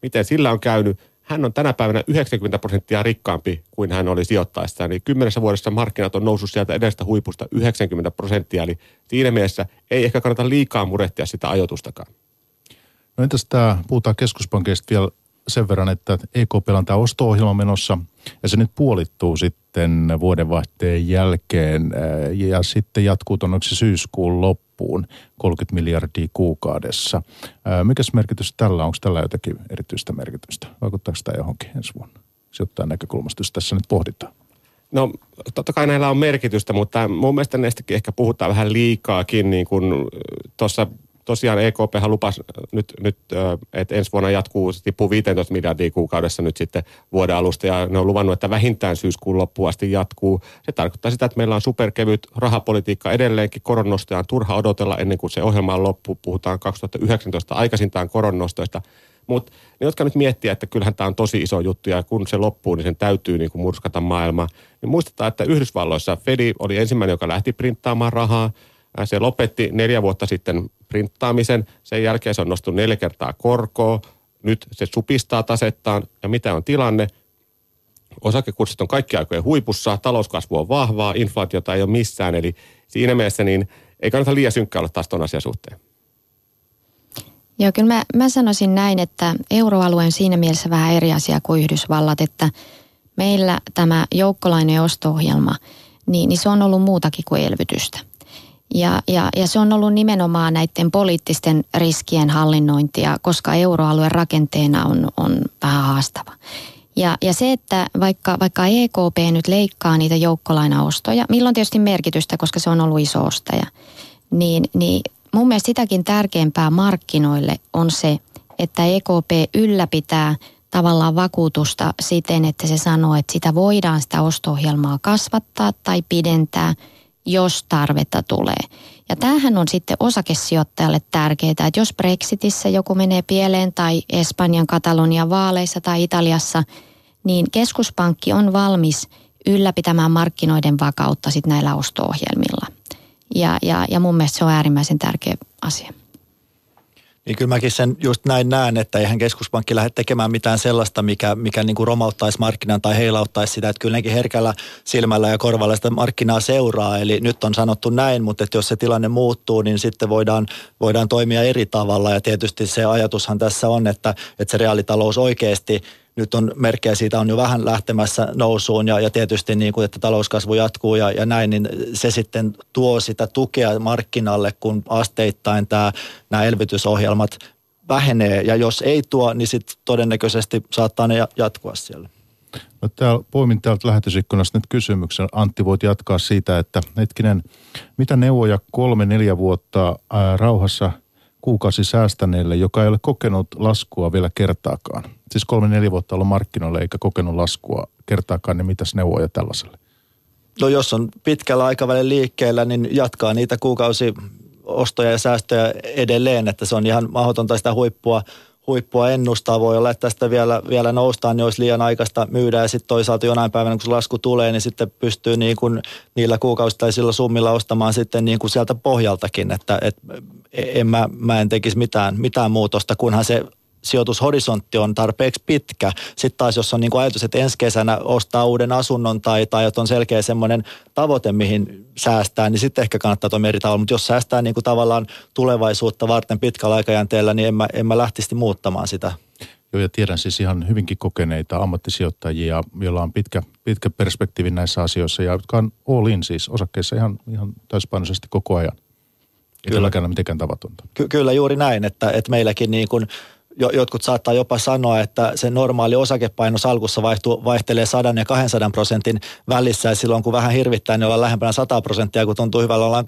Miten sillä on käynyt? Hän on tänä päivänä 90 prosenttia rikkaampi kuin hän oli sijoittaessa. Eli kymmenessä vuodessa markkinat on noussut sieltä edestä huipusta 90 prosenttia. Eli siinä mielessä ei ehkä kannata liikaa murehtia sitä ajoitustakaan. No entäs tämä, puhutaan keskuspankista vielä sen verran, että EKP on tämä osto-ohjelma menossa ja se nyt puolittuu sitten vuodenvaihteen jälkeen ja sitten jatkuu tuonnoksi syyskuun loppuun 30 miljardia kuukaudessa. Mikäs merkitys tällä on? Onko tällä jotakin erityistä merkitystä? Vaikuttaako tämä johonkin ensi vuonna? Sijoittajan näkökulmasta, jos tässä nyt pohditaan. No totta kai näillä on merkitystä, mutta mun mielestä näistäkin ehkä puhutaan vähän liikaakin, niin kuin tuossa tosiaan EKP lupasi nyt, nyt että ensi vuonna jatkuu, se tippuu 15 miljardia kuukaudessa nyt sitten vuoden alusta ja ne on luvannut, että vähintään syyskuun loppuun asti jatkuu. Se tarkoittaa sitä, että meillä on superkevyt rahapolitiikka edelleenkin. Koronnostoja on turha odotella ennen kuin se ohjelma on loppu. Puhutaan 2019 aikaisintaan koronnostoista. Mutta ne, jotka nyt miettii, että kyllähän tämä on tosi iso juttu ja kun se loppuu, niin sen täytyy niin kuin murskata maailma. Niin muistetaan, että Yhdysvalloissa Fedi oli ensimmäinen, joka lähti printtaamaan rahaa. Se lopetti neljä vuotta sitten printtaamisen. Sen jälkeen se on nostunut neljä kertaa korkoa. Nyt se supistaa tasettaan. Ja mitä on tilanne? Osakekurssit on kaikki aikojen huipussa, talouskasvu on vahvaa, inflaatiota ei ole missään. Eli siinä mielessä niin ei kannata liian synkkä olla taas tuon asian suhteen. Joo, kyllä mä, mä sanoisin näin, että euroalue on siinä mielessä vähän eri asia kuin Yhdysvallat, että meillä tämä joukkolainen osto-ohjelma, niin, niin se on ollut muutakin kuin elvytystä. Ja, ja, ja se on ollut nimenomaan näiden poliittisten riskien hallinnointia, koska euroalueen rakenteena on, on vähän haastava. Ja, ja se, että vaikka, vaikka EKP nyt leikkaa niitä joukkolainaostoja, milloin tietysti merkitystä, koska se on ollut iso ostaja, niin, niin mun mielestä sitäkin tärkeämpää markkinoille on se, että EKP ylläpitää tavallaan vakuutusta siten, että se sanoo, että sitä voidaan sitä osto-ohjelmaa kasvattaa tai pidentää, jos tarvetta tulee. Ja tämähän on sitten osakesijoittajalle tärkeää, että jos Brexitissä joku menee pieleen tai Espanjan Katalonian vaaleissa tai Italiassa, niin keskuspankki on valmis ylläpitämään markkinoiden vakautta sitten näillä osto-ohjelmilla. Ja, ja, ja mun mielestä se on äärimmäisen tärkeä asia. Niin kyllä mäkin sen just näin näen, että eihän keskuspankki lähde tekemään mitään sellaista, mikä, mikä niin kuin romauttaisi markkinan tai heilauttaisi sitä, että kyllä herkällä silmällä ja korvalla sitä markkinaa seuraa. Eli nyt on sanottu näin, mutta että jos se tilanne muuttuu, niin sitten voidaan, voidaan toimia eri tavalla. Ja tietysti se ajatushan tässä on, että, että se reaalitalous oikeasti – nyt on merkkejä siitä on jo vähän lähtemässä nousuun ja, ja tietysti niin kuin, että talouskasvu jatkuu ja, ja näin, niin se sitten tuo sitä tukea markkinalle, kun asteittain tämä, nämä elvytysohjelmat vähenee ja jos ei tuo, niin sitten todennäköisesti saattaa ne jatkua siellä. No täällä, poimin täältä lähetysikkunasta nyt kysymyksen. Antti, voit jatkaa siitä, että hetkinen, mitä neuvoja kolme, neljä vuotta ää, rauhassa – kuukausi säästäneelle, joka ei ole kokenut laskua vielä kertaakaan. Siis kolme neljä vuotta ollut markkinoilla eikä kokenut laskua kertaakaan, niin mitäs neuvoja tällaiselle? No jos on pitkällä aikavälin liikkeellä, niin jatkaa niitä kuukausi ostoja ja säästöjä edelleen, että se on ihan mahdotonta sitä huippua huippua ennustaa. Voi olla, että tästä vielä, vielä noustaan, niin olisi liian aikaista myydä ja sitten toisaalta jonain päivänä, kun se lasku tulee, niin sitten pystyy niin kuin niillä kuukausittaisilla summilla ostamaan sitten niin kuin sieltä pohjaltakin, että et, en mä, mä en tekisi mitään, mitään muutosta, kunhan se sijoitushorisontti on tarpeeksi pitkä. Sitten taas, jos on niin kuin ajatus, että ensi kesänä ostaa uuden asunnon tai, tai että on selkeä semmoinen tavoite, mihin säästää, niin sitten ehkä kannattaa toimia eri tavalla. Mutta jos säästää niin kuin tavallaan tulevaisuutta varten pitkällä aikajänteellä, niin en mä, en mä lähtisi muuttamaan sitä. Joo, ja tiedän siis ihan hyvinkin kokeneita ammattisijoittajia, joilla on pitkä, pitkä perspektiivi näissä asioissa ja jotka on all in siis osakkeissa ihan, ihan täyspainoisesti koko ajan. Ei kyllä. mitenkään tavatonta. Ky- kyllä juuri näin, että, että meilläkin niin kuin jotkut saattaa jopa sanoa, että se normaali osakepaino salkussa vaihtuu, vaihtelee 100 ja 200 prosentin välissä ja silloin kun vähän hirvittää, niin ollaan lähempänä 100 prosenttia, kun tuntuu hyvällä ollaan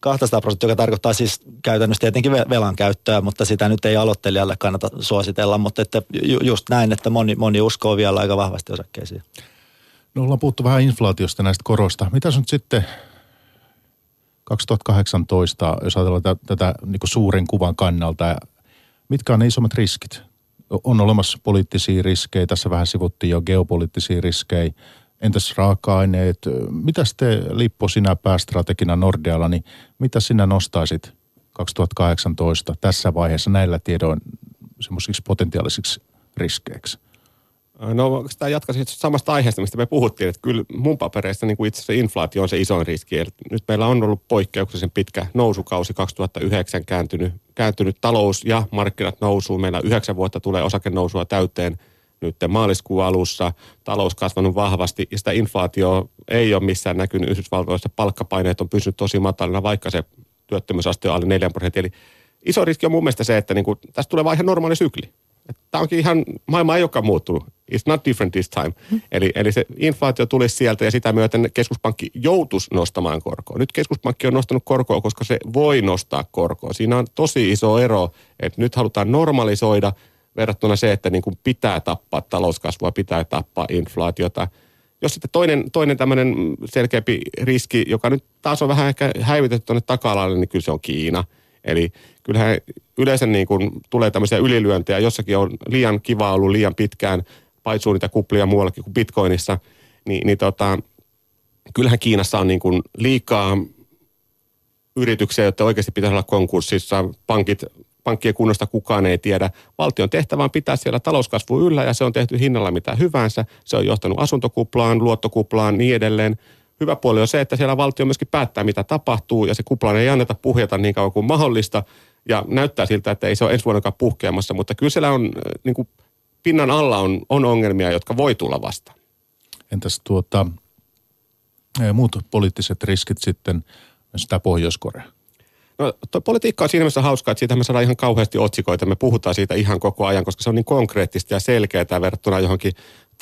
200 prosenttia, joka tarkoittaa siis käytännössä tietenkin velan käyttöä, mutta sitä nyt ei aloittelijalle kannata suositella, mutta että just näin, että moni, moni uskoo vielä aika vahvasti osakkeisiin. No ollaan puhuttu vähän inflaatiosta näistä korosta. Mitä nyt sitten 2018, jos ajatellaan tätä, tätä niin suuren kuvan kannalta Mitkä on ne isommat riskit? On olemassa poliittisia riskejä, tässä vähän sivuttiin jo geopoliittisia riskejä. Entäs raaka-aineet? Mitä te Lippo sinä päästrategina Nordealla, niin mitä sinä nostaisit 2018 tässä vaiheessa näillä tiedoin semmoisiksi potentiaalisiksi riskeiksi? No oikeastaan jatkaisin samasta aiheesta, mistä me puhuttiin, että kyllä mun papereista niin kuin itse asiassa inflaatio on se isoin riski. Eli nyt meillä on ollut poikkeuksellisen pitkä nousukausi 2009 kääntynyt, kääntynyt talous ja markkinat nousuun. Meillä yhdeksän vuotta tulee osakenousua täyteen nyt maaliskuun alussa. Talous kasvanut vahvasti ja sitä inflaatio ei ole missään näkynyt Yhdysvaltoissa. Palkkapaineet on pysynyt tosi matalina, vaikka se työttömyysaste on alle 4 prosenttia. Eli iso riski on mun mielestä se, että niin kuin, tästä tulee vaan ihan normaali sykli. Tämä onkin ihan, maailma ei olekaan muuttunut. It's not different this time. Hmm. Eli, eli se inflaatio tulisi sieltä ja sitä myöten keskuspankki joutuisi nostamaan korkoa. Nyt keskuspankki on nostanut korkoa, koska se voi nostaa korkoa. Siinä on tosi iso ero, että nyt halutaan normalisoida verrattuna se, että niin kuin pitää tappaa talouskasvua, pitää tappaa inflaatiota. Jos sitten toinen, toinen tämmöinen selkeämpi riski, joka nyt taas on vähän ehkä häivytetty tuonne taka niin kyllä se on Kiina – Eli kyllähän yleensä niin kuin tulee tämmöisiä ylilyöntejä. Jossakin on liian kiva ollut liian pitkään, paitsuu niitä kuplia muuallakin kuin Bitcoinissa. Niin, niin tota, kyllähän Kiinassa on niin kuin liikaa yrityksiä, joita oikeasti pitäisi olla konkurssissa. Pankit, pankkien kunnosta kukaan ei tiedä. Valtion tehtävä on pitää siellä talouskasvu yllä ja se on tehty hinnalla mitä hyvänsä. Se on johtanut asuntokuplaan, luottokuplaan, niin edelleen hyvä puoli on se, että siellä valtio myöskin päättää, mitä tapahtuu, ja se kuplaan ei anneta puhjeta niin kauan kuin mahdollista, ja näyttää siltä, että ei se ole ensi vuonnakaan puhkeamassa, mutta kyllä siellä on, äh, niin kuin pinnan alla on, on ongelmia, jotka voi tulla vastaan. Entäs tuota, muut poliittiset riskit sitten, sitä Pohjois-Korea? No tuo politiikka on siinä mielessä hauskaa, että siitä me saadaan ihan kauheasti otsikoita. Me puhutaan siitä ihan koko ajan, koska se on niin konkreettista ja selkeää verrattuna johonkin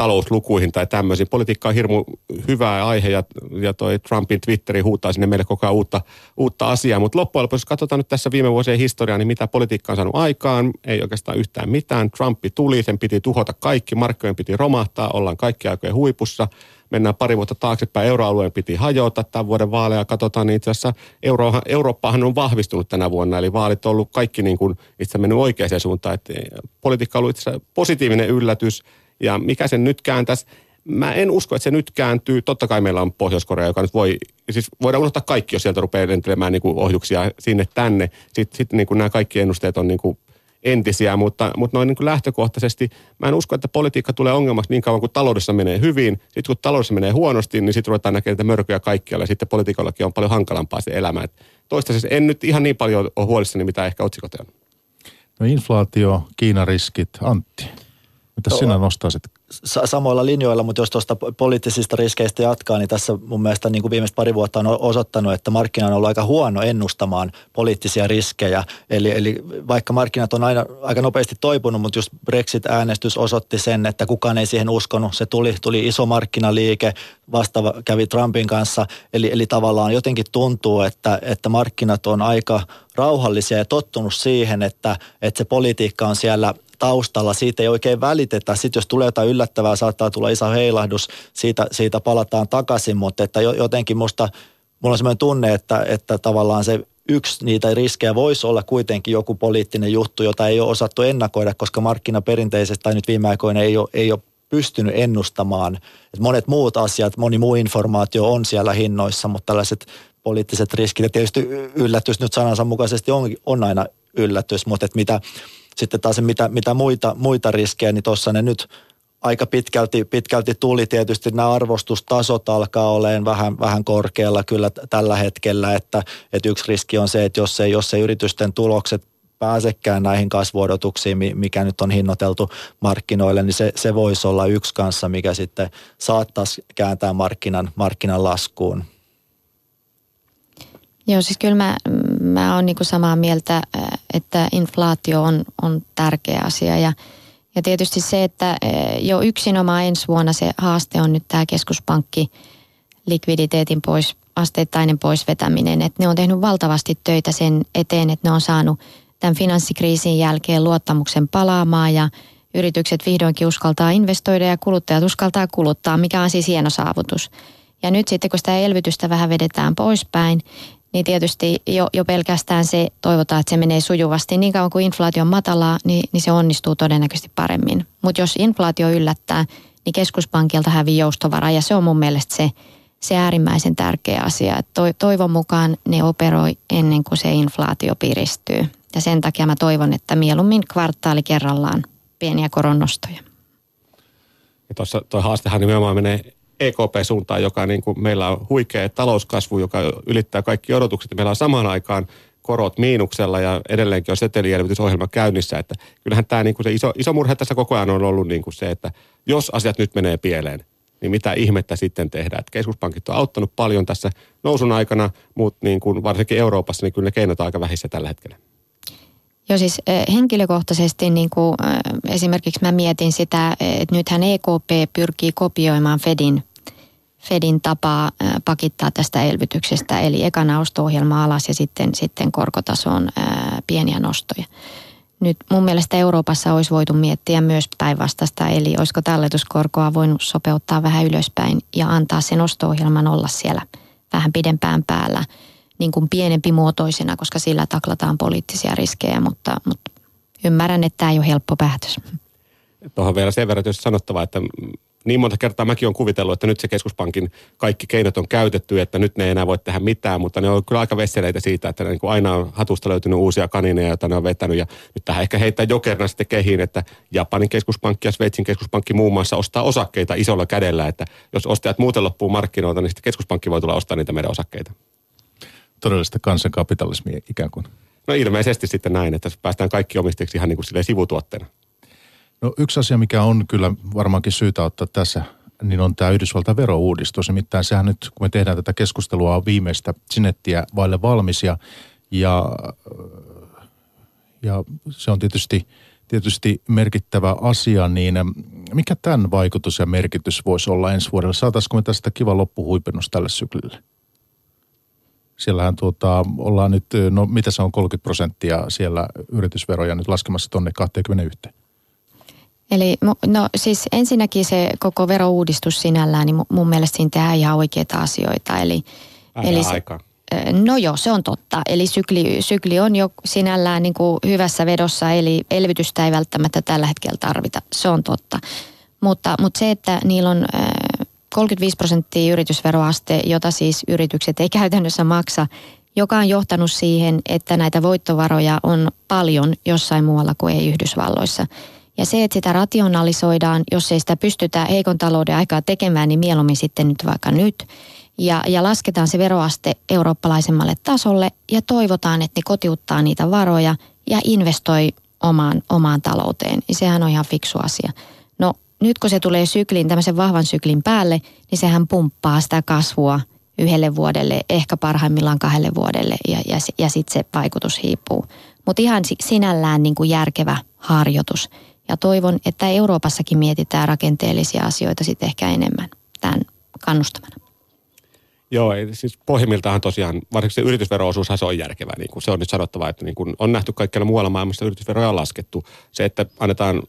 talouslukuihin tai tämmöisiin. Politiikka on hirmu hyvä aihe ja, ja toi Trumpin Twitteri huutaa sinne meille koko ajan uutta, uutta asiaa. Mutta loppujen lopuksi, jos katsotaan nyt tässä viime vuosien historiaa, niin mitä politiikka on saanut aikaan, ei oikeastaan yhtään mitään. Trumpi tuli, sen piti tuhota kaikki, markkojen piti romahtaa, ollaan kaikki aikojen huipussa – mennään pari vuotta taaksepäin, euroalueen piti hajota tämän vuoden vaaleja. Katsotaan, niin itse asiassa Euro, Eurooppahan on vahvistunut tänä vuonna, eli vaalit on ollut kaikki niin kuin itse mennyt oikeaan suuntaan. Että politiikka on ollut itse positiivinen yllätys, ja mikä sen nyt kääntäisi, Mä en usko, että se nyt kääntyy. Totta kai meillä on Pohjois-Korea, joka nyt voi, siis voidaan unohtaa kaikki, jos sieltä rupeaa lentelemään niin kuin ohjuksia sinne tänne. Sitten, sitten niin kuin nämä kaikki ennusteet on niin kuin entisiä, mutta, mutta noin niin kuin lähtökohtaisesti mä en usko, että politiikka tulee ongelmaksi niin kauan kuin taloudessa menee hyvin. Sitten kun taloudessa menee huonosti, niin sitten ruvetaan näkemään niitä mörköjä kaikkialla ja sitten politiikallakin on paljon hankalampaa se elämä. Et toistaiseksi en nyt ihan niin paljon ole huolissani, mitä ehkä otsikot on. No inflaatio, Kiinan riskit, Antti. Mitä no, sinä nostaisit samoilla linjoilla, mutta jos tuosta poliittisista riskeistä jatkaa, niin tässä mun mielestä niin kuin viimeiset pari vuotta on osoittanut, että markkina on ollut aika huono ennustamaan poliittisia riskejä. Eli, eli vaikka markkinat on aina aika nopeasti toipunut, mutta just Brexit-äänestys osoitti sen, että kukaan ei siihen uskonut. Se tuli, tuli iso markkinaliike, vastaava kävi Trumpin kanssa. Eli, eli tavallaan jotenkin tuntuu, että, että markkinat on aika rauhallisia ja tottunut siihen, että, että se politiikka on siellä taustalla, siitä ei oikein välitetä. Sitten jos tulee jotain yllättävää, saattaa tulla iso heilahdus, siitä, siitä palataan takaisin, mutta että jotenkin musta, mulla on sellainen tunne, että, että tavallaan se yksi niitä riskejä voisi olla kuitenkin joku poliittinen juttu, jota ei ole osattu ennakoida, koska markkina perinteisesti tai nyt viime aikoina ei ole, ei ole pystynyt ennustamaan. Et monet muut asiat, moni muu informaatio on siellä hinnoissa, mutta tällaiset poliittiset riskit, ja tietysti yllätys nyt sanansa mukaisesti on, on aina yllätys, mutta että mitä, sitten taas mitä, mitä muita, muita riskejä, niin tuossa ne nyt aika pitkälti, pitkälti tuli. Tietysti nämä arvostustasot alkaa olemaan vähän, vähän korkealla kyllä tällä hetkellä, että, että yksi riski on se, että jos ei, jos ei yritysten tulokset pääsekään näihin kasvuodotuksiin, mikä nyt on hinnoiteltu markkinoille, niin se, se voisi olla yksi kanssa, mikä sitten saattaisi kääntää markkinan, markkinan laskuun. Joo, siis kyllä mä, mä oon niinku samaa mieltä, että inflaatio on, on tärkeä asia ja, ja tietysti se, että jo yksinomaan ensi vuonna se haaste on nyt tämä keskuspankki likviditeetin pois, asteittainen poisvetäminen, että ne on tehnyt valtavasti töitä sen eteen, että ne on saanut tämän finanssikriisin jälkeen luottamuksen palaamaan ja yritykset vihdoinkin uskaltaa investoida ja kuluttajat uskaltaa kuluttaa, mikä on siis hieno saavutus. Ja nyt sitten kun sitä elvytystä vähän vedetään poispäin, niin tietysti jo, jo pelkästään se toivotaan, että se menee sujuvasti. Niin kauan kuin inflaatio on matalaa, niin, niin se onnistuu todennäköisesti paremmin. Mutta jos inflaatio yllättää, niin keskuspankilta hävii joustovara ja se on mun mielestä se, se äärimmäisen tärkeä asia. To, toivon mukaan ne operoi ennen kuin se inflaatio piristyy. Ja sen takia mä toivon, että mieluummin kvartaali kerrallaan pieniä koronnostoja. Ja tuossa tuo haastehan nimenomaan menee EKP-suuntaan, joka niin kuin meillä on huikea talouskasvu, joka ylittää kaikki odotukset. Meillä on samaan aikaan korot miinuksella ja edelleenkin on setelielvytysohjelma käynnissä. Että kyllähän tämä niin kuin se iso, iso murhe tässä koko ajan on ollut niin kuin se, että jos asiat nyt menee pieleen, niin mitä ihmettä sitten tehdään. Että keskuspankit on auttanut paljon tässä nousun aikana, mutta niin kuin varsinkin Euroopassa, niin kyllä ne keinot on aika vähissä tällä hetkellä. Joo siis henkilökohtaisesti niin kuin, esimerkiksi mä mietin sitä, että nythän EKP pyrkii kopioimaan Fedin Fedin tapaa pakittaa tästä elvytyksestä, eli ekana osto-ohjelma alas ja sitten, sitten korkotason pieniä nostoja. Nyt mun mielestä Euroopassa olisi voitu miettiä myös päinvastaista, eli olisiko talletuskorkoa voinut sopeuttaa vähän ylöspäin ja antaa sen osto-ohjelman olla siellä vähän pidempään päällä niin kuin pienempi muotoisena, koska sillä taklataan poliittisia riskejä, mutta, mutta ymmärrän, että tämä ei ole helppo päätös. Tuohon vielä sen verran jos sanottava, että niin monta kertaa mäkin olen kuvitellut, että nyt se keskuspankin kaikki keinot on käytetty, että nyt ne ei enää voi tehdä mitään, mutta ne on kyllä aika vesseleitä siitä, että niin kuin aina on hatusta löytynyt uusia kanineja, joita ne on vetänyt. Ja nyt tähän ehkä heittää jokerna sitten kehiin, että Japanin keskuspankki ja Sveitsin keskuspankki muun muassa ostaa osakkeita isolla kädellä, että jos ostajat muuten loppuu markkinoilta, niin sitten keskuspankki voi tulla ostaa niitä meidän osakkeita. Todellista kansankapitalismia ikään kuin. No ilmeisesti sitten näin, että päästään kaikki omistajiksi ihan niin kuin sivutuotteena. No yksi asia, mikä on kyllä varmaankin syytä ottaa tässä, niin on tämä Yhdysvaltain verouudistus. Nimittäin sehän nyt, kun me tehdään tätä keskustelua, on viimeistä sinettiä vaille valmis ja, ja, ja se on tietysti, tietysti merkittävä asia, niin mikä tämän vaikutus ja merkitys voisi olla ensi vuodelle? Saataisiko me tästä kiva loppuhuipennus tälle syklille? Siellähän tuota, ollaan nyt, no mitä se on, 30 prosenttia siellä yritysveroja nyt laskemassa tuonne 21. Eli no siis ensinnäkin se koko verouudistus sinällään, niin mun mielestä siinä tehdään ihan oikeita asioita. Eli, eli se, aika. No joo, se on totta. Eli sykli, sykli on jo sinällään niin kuin hyvässä vedossa, eli elvytystä ei välttämättä tällä hetkellä tarvita. Se on totta. Mutta, mutta se, että niillä on 35 prosenttia yritysveroaste, jota siis yritykset ei käytännössä maksa, joka on johtanut siihen, että näitä voittovaroja on paljon jossain muualla kuin ei Yhdysvalloissa. Ja se, että sitä rationalisoidaan, jos ei sitä pystytä heikon talouden aikaa tekemään, niin mieluummin sitten nyt vaikka nyt. Ja, ja lasketaan se veroaste eurooppalaisemmalle tasolle ja toivotaan, että ne kotiuttaa niitä varoja ja investoi omaan, omaan talouteen. Niin sehän on ihan fiksu asia. No nyt kun se tulee syklin, tämmöisen vahvan syklin päälle, niin sehän pumppaa sitä kasvua yhdelle vuodelle, ehkä parhaimmillaan kahdelle vuodelle ja, ja, ja sitten se vaikutus hiipuu. Mutta ihan sinällään niin kuin järkevä harjoitus. Ja toivon, että Euroopassakin mietitään rakenteellisia asioita sitten ehkä enemmän tämän kannustamana. Joo, siis pohjimmiltaan tosiaan, varsinkin se yritysveroosuushan se on järkevä. Niin kuin se on nyt sanottava, että niin kuin on nähty kaikkialla muualla maailmassa yritysveroja on laskettu. Se, että annetaan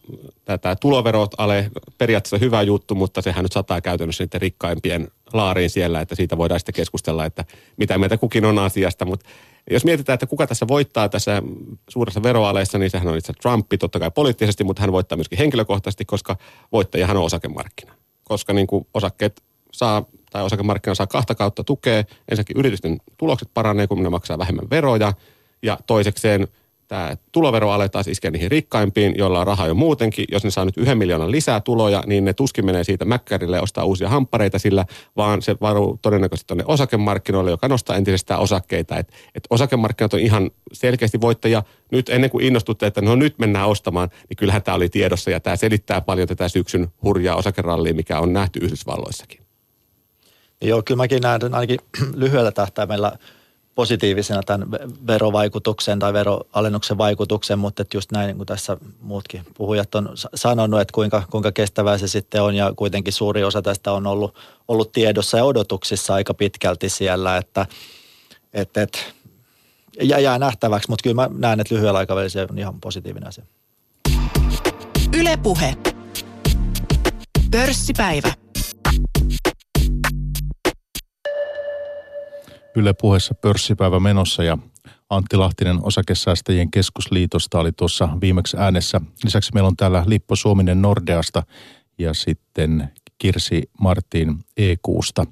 tätä tuloverot ale, periaatteessa hyvä juttu, mutta sehän nyt sataa käytännössä niiden rikkaimpien laariin siellä, että siitä voidaan sitten keskustella, että mitä mieltä kukin on asiasta. Mutta jos mietitään, että kuka tässä voittaa tässä suuressa veroaleessa, niin sehän on itse Trumpi totta kai poliittisesti, mutta hän voittaa myöskin henkilökohtaisesti, koska voittajahan on osakemarkkina. Koska niin kuin osakkeet saa tai osakemarkkina saa kahta kautta tukea. Ensinnäkin yritysten tulokset paranee, kun ne maksaa vähemmän veroja. Ja toisekseen tämä tuloveroale taas iskee niihin rikkaimpiin, joilla on rahaa jo muutenkin. Jos ne saa nyt yhden miljoonan lisää tuloja, niin ne tuskin menee siitä mäkkärille ostaa uusia hamppareita sillä, vaan se varuu todennäköisesti tuonne osakemarkkinoille, joka nostaa entisestään osakkeita. Et, et osakemarkkinat on ihan selkeästi voittajia. Nyt ennen kuin innostutte, että no nyt mennään ostamaan, niin kyllähän tämä oli tiedossa ja tämä selittää paljon tätä syksyn hurjaa osakerallia, mikä on nähty Yhdysvalloissakin. Joo, kyllä mäkin näen ainakin lyhyellä tähtäimellä positiivisena tämän verovaikutuksen tai veroalennuksen vaikutuksen, mutta että just näin niin kuin tässä muutkin puhujat on sanonut, että kuinka, kuinka kestävää se sitten on ja kuitenkin suuri osa tästä on ollut, ollut tiedossa ja odotuksissa aika pitkälti siellä, että et, et, ja jää nähtäväksi, mutta kyllä mä näen, että lyhyellä aikavälillä se on ihan positiivinen asia. Ylepuhe. Pörssipäivä. Yle puheessa pörssipäivä menossa ja Antti Lahtinen osakesäästäjien keskusliitosta oli tuossa viimeksi äänessä. Lisäksi meillä on täällä Lippo Suominen Nordeasta ja sitten Kirsi Martin EQsta.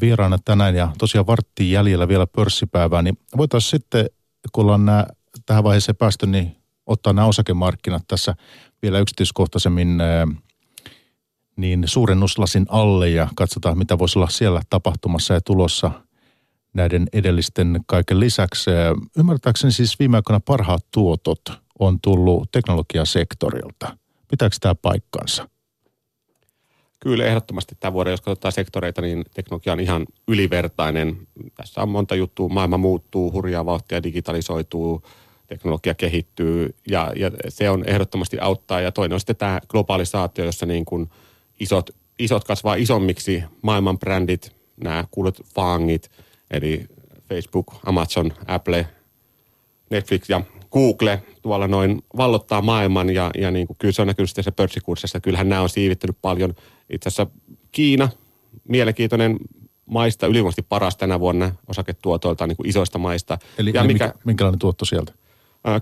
Vieraana tänään ja tosiaan varttiin jäljellä vielä pörssipäivää, niin voitaisiin sitten, kun ollaan nämä, tähän vaiheeseen päästy, niin ottaa nämä osakemarkkinat tässä vielä yksityiskohtaisemmin niin suurennuslasin alle ja katsotaan, mitä voisi olla siellä tapahtumassa ja tulossa – näiden edellisten kaiken lisäksi. Ymmärtääkseni siis viime aikoina parhaat tuotot on tullut teknologiasektorilta. Pitääkö tämä paikkansa? Kyllä ehdottomasti tämä vuoden, jos katsotaan sektoreita, niin teknologia on ihan ylivertainen. Tässä on monta juttua, maailma muuttuu, hurjaa vauhtia digitalisoituu, teknologia kehittyy ja, ja se on ehdottomasti auttaa. Ja toinen on sitten tämä globalisaatio, jossa niin kuin isot, isot kasvaa isommiksi, maailman brändit, nämä kuulut fangit – eli Facebook, Amazon, Apple, Netflix ja Google tuolla noin vallottaa maailman ja, ja niin kuin kyllä se on näkynyt sitten se pörssikurssissa. Kyllähän nämä on siivittänyt paljon. Itse asiassa Kiina, mielenkiintoinen maista, ylivoimaisesti paras tänä vuonna osaketuotoilta niin kuin isoista maista. Eli, ja eli mikä, minkälainen tuotto sieltä?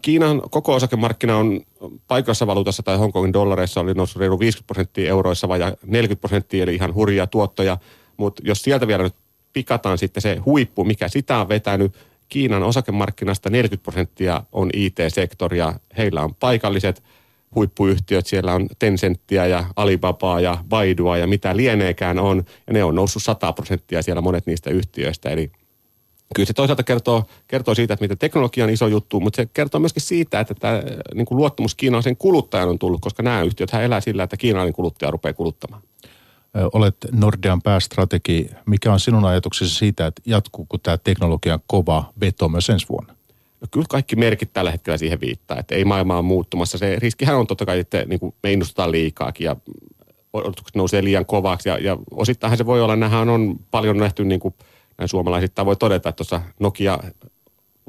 Kiinan koko osakemarkkina on paikassa valuutassa tai Hongkongin dollareissa oli noussut reilu 50 prosenttia euroissa vai 40 prosenttia, eli ihan hurjia tuottoja. Mutta jos sieltä vielä nyt pikataan sitten se huippu, mikä sitä on vetänyt. Kiinan osakemarkkinasta 40 prosenttia on IT-sektoria. Heillä on paikalliset huippuyhtiöt, siellä on Tencenttiä ja Alibabaa ja Baidua ja mitä lieneekään on. Ja ne on noussut 100 prosenttia siellä monet niistä yhtiöistä. Eli kyllä se toisaalta kertoo, kertoo siitä, että miten teknologia on iso juttu, mutta se kertoo myöskin siitä, että tämä niin kuin luottamus sen kuluttajan on tullut, koska nämä yhtiöt elää sillä, että kiinalainen kuluttaja rupeaa kuluttamaan. Olet Nordean päästrategi. Mikä on sinun ajatuksesi siitä, että jatkuuko tämä teknologian kova veto myös ensi vuonna? No kyllä kaikki merkit tällä hetkellä siihen viittaa, että ei maailma ole muuttumassa. Se riskihän on totta kai, että niin kuin me innostutaan liikaakin ja odotukset nousee liian kovaksi. Ja, ja osittainhan se voi olla, nämähän on paljon nähty niin kuin näin suomalaisittain voi todeta, että tuossa Nokia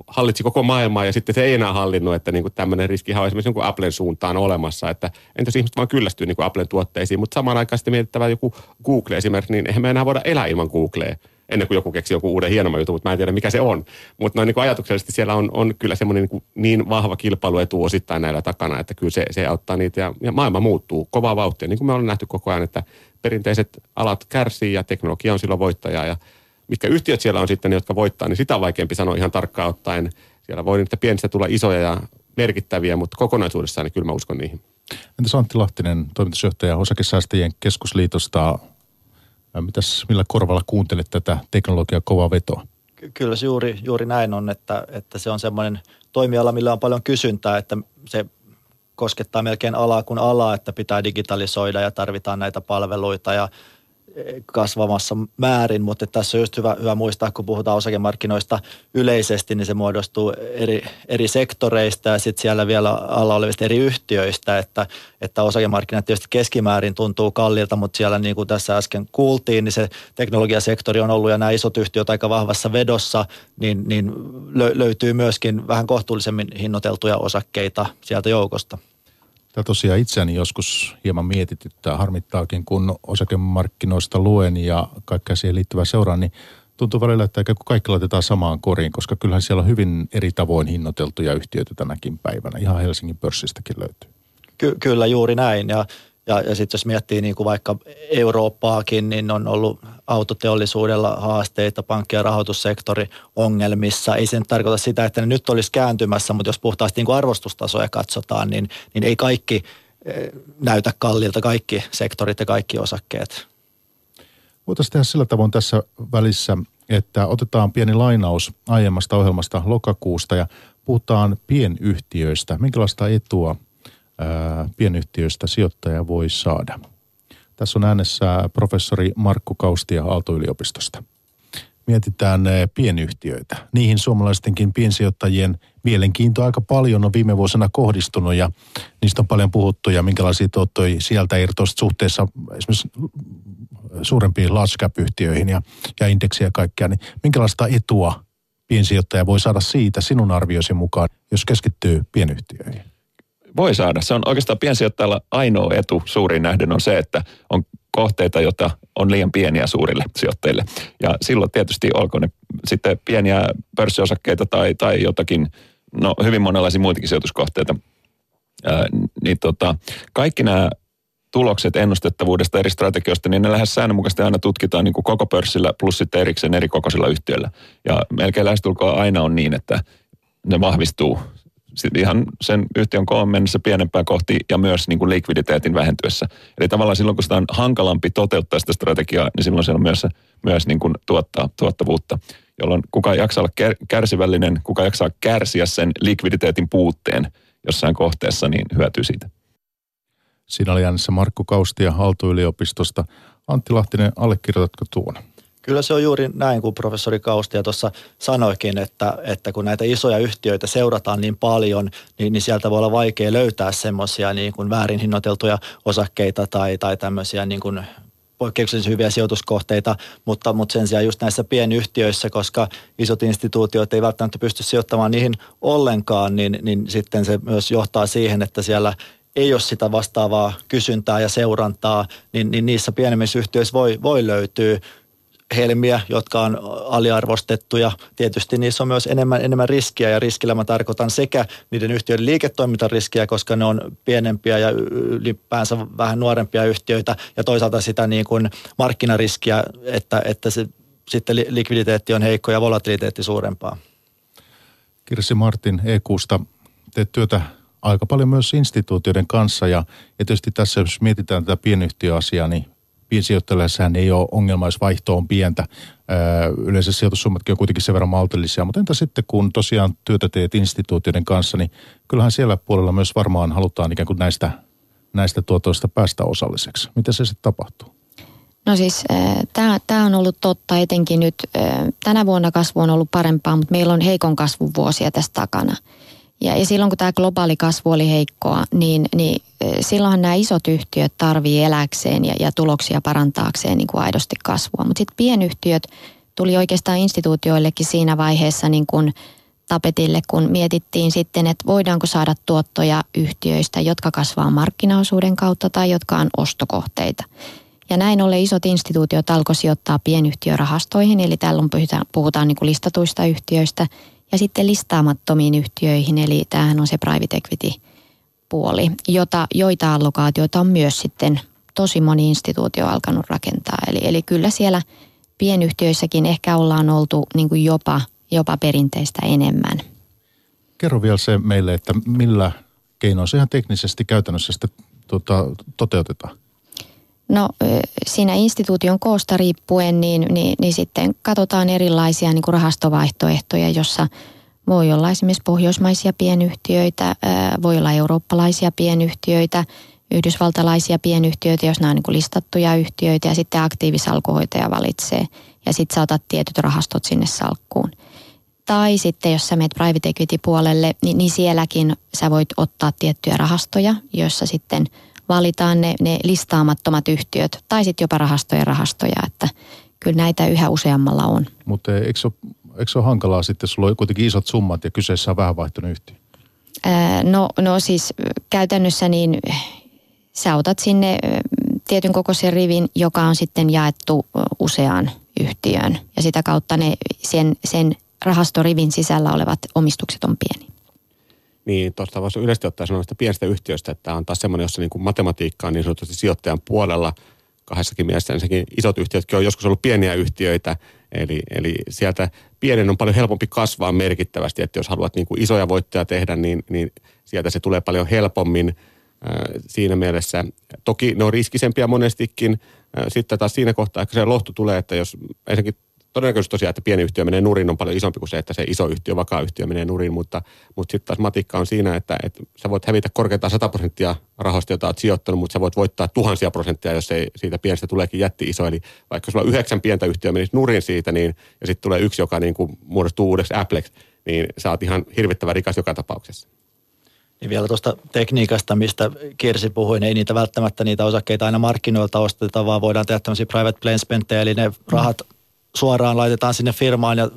hallitsi koko maailmaa ja sitten se ei enää hallinnut, että niin tämmöinen riski on esimerkiksi niin Applen suuntaan olemassa, että entäs ihmiset vaan kyllästyy niin Applen tuotteisiin, mutta samaan aikaan sitten mietittävä joku Google esimerkiksi, niin eihän me enää voida elää ilman Googlea ennen kuin joku keksi joku uuden hienomman jutun, mutta mä en tiedä mikä se on. Mutta noin niin ajatuksellisesti siellä on, on kyllä semmoinen niin, niin vahva kilpailuetu osittain näillä takana, että kyllä se, se auttaa niitä ja, ja maailma muuttuu kovaa vauhtia, niin kuin me ollaan nähty koko ajan, että perinteiset alat kärsii ja teknologia on silloin voittaja ja mitkä yhtiöt siellä on sitten, jotka voittaa, niin sitä on vaikeampi sanoa ihan tarkkaan ottaen. Siellä voi niitä pienistä tulla isoja ja merkittäviä, mutta kokonaisuudessaan niin kyllä mä uskon niihin. Entäs Antti Lahtinen, toimitusjohtaja Osakesäästäjien keskusliitosta. Mitäs, millä korvalla kuuntelet tätä teknologiaa kovaa vetoa? Kyllä se juuri, juuri näin on, että, että se on semmoinen toimiala, millä on paljon kysyntää, että se koskettaa melkein alaa kuin alaa, että pitää digitalisoida ja tarvitaan näitä palveluita ja kasvamassa määrin, mutta tässä on just hyvä, hyvä muistaa, kun puhutaan osakemarkkinoista yleisesti, niin se muodostuu eri, eri sektoreista ja sitten siellä vielä alla olevista eri yhtiöistä, että, että osakemarkkinat tietysti keskimäärin tuntuu kallilta, mutta siellä niin kuin tässä äsken kuultiin, niin se teknologiasektori on ollut ja nämä isot yhtiöt aika vahvassa vedossa, niin, niin löytyy myöskin vähän kohtuullisemmin hinnoiteltuja osakkeita sieltä joukosta. Tämä tosiaan itseäni joskus hieman mietityttää, harmittaakin, kun osakemarkkinoista luen ja kaikkea siihen liittyvää seuraan, niin tuntuu välillä, että kaikki laitetaan samaan koriin, koska kyllähän siellä on hyvin eri tavoin hinnoiteltuja yhtiöitä tänäkin päivänä. Ihan Helsingin pörssistäkin löytyy. Ky- kyllä juuri näin ja ja, ja sitten jos miettii niin kuin vaikka Eurooppaakin, niin on ollut autoteollisuudella haasteita, pankki- ja rahoitussektori ongelmissa. Ei sen tarkoita sitä, että ne nyt olisi kääntymässä, mutta jos puhtaasti niin arvostustasoja katsotaan, niin, niin ei kaikki eh, näytä kallilta, kaikki sektorit ja kaikki osakkeet. Voitaisiin tehdä sillä tavoin tässä välissä, että otetaan pieni lainaus aiemmasta ohjelmasta lokakuusta ja puhutaan pienyhtiöistä. Minkälaista etua pienyhtiöistä sijoittaja voi saada. Tässä on äänessä professori Markku Kaustia Aalto-yliopistosta. Mietitään pienyhtiöitä. Niihin suomalaistenkin piensijoittajien mielenkiinto aika paljon on viime vuosina kohdistunut ja niistä on paljon puhuttu ja minkälaisia tuottoja sieltä irtoista suhteessa esimerkiksi suurempiin large cap-yhtiöihin ja, ja indeksiä ja kaikkea. Niin minkälaista etua piensijoittaja voi saada siitä sinun arvioisi mukaan, jos keskittyy pienyhtiöihin? Voi saada. Se on oikeastaan piensijoittajalla ainoa etu suuriin nähden on se, että on kohteita, joita on liian pieniä suurille sijoittajille. Ja silloin tietysti olkoon ne sitten pieniä pörssiosakkeita tai, tai jotakin, no hyvin monenlaisia muitakin sijoituskohteita. Ää, niin tota, kaikki nämä tulokset ennustettavuudesta eri strategioista, niin ne lähes säännönmukaisesti aina tutkitaan niin kuin koko pörssillä plus sitten erikseen eri kokoisilla yhtiöillä. Ja melkein lähestulkoon aina on niin, että ne vahvistuu ihan sen yhtiön koon mennessä pienempää kohti ja myös niin kuin likviditeetin vähentyessä. Eli tavallaan silloin, kun sitä on hankalampi toteuttaa sitä strategiaa, niin silloin siellä on myös, myös niin kuin tuottaa tuottavuutta, jolloin kuka jaksaa olla kärsivällinen, kuka jaksaa kärsiä sen likviditeetin puutteen jossain kohteessa, niin hyötyy siitä. Siinä oli äänessä Markku Kaustia Aalto-yliopistosta. Antti Lahtinen, allekirjoitatko tuon? Kyllä se on juuri näin kuin professori Kaustia tuossa sanoikin, että, että kun näitä isoja yhtiöitä seurataan niin paljon, niin, niin sieltä voi olla vaikea löytää semmoisia niin kuin väärin hinnoiteltuja osakkeita tai, tai tämmöisiä niin kuin poikkeuksellisen hyviä sijoituskohteita, mutta, mutta sen sijaan just näissä pienyhtiöissä, koska isot instituutiot ei välttämättä pysty sijoittamaan niihin ollenkaan, niin, niin sitten se myös johtaa siihen, että siellä ei ole sitä vastaavaa kysyntää ja seurantaa, niin, niin niissä pienemmissä yhtiöissä voi, voi löytyä helmiä, jotka on aliarvostettuja. Tietysti niissä on myös enemmän, enemmän riskiä ja riskillä mä tarkoitan sekä niiden yhtiöiden liiketoimintariskiä, koska ne on pienempiä ja ylipäänsä vähän nuorempia yhtiöitä ja toisaalta sitä niin kuin markkinariskiä, että, että se, sitten likviditeetti on heikko ja volatiliteetti suurempaa. Kirsi Martin EQsta teet työtä aika paljon myös instituutioiden kanssa ja, ja tietysti tässä jos mietitään tätä pienyhtiöasiaa, niin piensijoittajille ei ole ongelma, jos vaihto on pientä. Yleensä sijoitussummatkin on kuitenkin sen verran maltillisia, mutta entä sitten kun tosiaan työtä teet instituutioiden kanssa, niin kyllähän siellä puolella myös varmaan halutaan ikään kuin näistä, näistä tuotoista päästä osalliseksi. Miten se sitten tapahtuu? No siis tämä on ollut totta etenkin nyt. Tänä vuonna kasvu on ollut parempaa, mutta meillä on heikon kasvun vuosia tästä takana. Ja, ja silloin kun tämä globaali kasvu oli heikkoa, niin, niin silloinhan nämä isot yhtiöt tarvii eläkseen ja, ja tuloksia parantaakseen niin kuin aidosti kasvua. Mutta sitten pienyhtiöt tuli oikeastaan instituutioillekin siinä vaiheessa niin kuin tapetille, kun mietittiin sitten, että voidaanko saada tuottoja yhtiöistä, jotka kasvaa markkinaosuuden kautta tai jotka on ostokohteita. Ja näin ollen isot instituutiot alkoi sijoittaa pienyhtiörahastoihin, eli täällä puhutaan, puhutaan niin kuin listatuista yhtiöistä, ja sitten listaamattomiin yhtiöihin, eli tämähän on se private equity puoli, jota, joita allokaatioita on myös sitten tosi moni instituutio alkanut rakentaa. Eli, eli kyllä siellä pienyhtiöissäkin ehkä ollaan oltu niin kuin jopa, jopa perinteistä enemmän. Kerro vielä se meille, että millä keinoin se ihan teknisesti käytännössä sitten tuota, toteutetaan? No siinä instituution koosta riippuen, niin, niin, niin sitten katsotaan erilaisia niin kuin rahastovaihtoehtoja, jossa voi olla esimerkiksi pohjoismaisia pienyhtiöitä, voi olla eurooppalaisia pienyhtiöitä, yhdysvaltalaisia pienyhtiöitä, jos nämä on niin kuin listattuja yhtiöitä ja sitten aktiivisalkuhoitaja valitsee ja sitten saatat tietyt rahastot sinne salkkuun. Tai sitten jos sä menet private equity puolelle, niin, niin sielläkin sä voit ottaa tiettyjä rahastoja, joissa sitten – valitaan ne, ne listaamattomat yhtiöt tai sitten jopa rahastojen rahastoja, että kyllä näitä yhä useammalla on. Mutta eikö se, ole, eikö se ole hankalaa sitten, sulla on kuitenkin isot summat ja kyseessä on vähän vaihtunut yhtiö? No, no siis käytännössä niin sä otat sinne tietyn kokoisen rivin, joka on sitten jaettu useaan yhtiöön ja sitä kautta ne sen, sen rahastorivin sisällä olevat omistukset on pieni. Niin, tuosta voisi yleisesti ottaa sanoa pienestä yhtiöstä, että tämä on taas semmoinen, jossa niin kuin matematiikka on niin sanotusti sijoittajan puolella kahdessakin mielessä. Ensinnäkin isot yhtiötkin on joskus ollut pieniä yhtiöitä, eli, eli sieltä pienen on paljon helpompi kasvaa merkittävästi, että jos haluat niin kuin isoja voittoja tehdä, niin, niin sieltä se tulee paljon helpommin siinä mielessä. Toki ne on riskisempiä monestikin. Sitten taas siinä kohtaa ehkä se lohtu tulee, että jos ensinnäkin todennäköisesti tosiaan, että pieni yhtiö menee nurin on paljon isompi kuin se, että se iso yhtiö, vakaa yhtiö menee nurin, mutta, mutta sitten taas matikka on siinä, että, että sä voit hävitä korkeintaan 100 prosenttia rahoista, jota olet sijoittanut, mutta sä voit voittaa tuhansia prosenttia, jos ei siitä pienestä tuleekin jätti iso. Eli vaikka sulla yhdeksän pientä yhtiöä menisi nurin siitä, niin, ja sitten tulee yksi, joka niin kuin muodostuu uudeksi Applex, niin sä oot ihan hirvittävä rikas joka tapauksessa. Niin vielä tuosta tekniikasta, mistä Kirsi puhui, niin ei niitä välttämättä niitä osakkeita aina markkinoilta osteta, vaan voidaan tehdä tämmöisiä private placementteja, eli ne rahat suoraan laitetaan sinne firmaan ja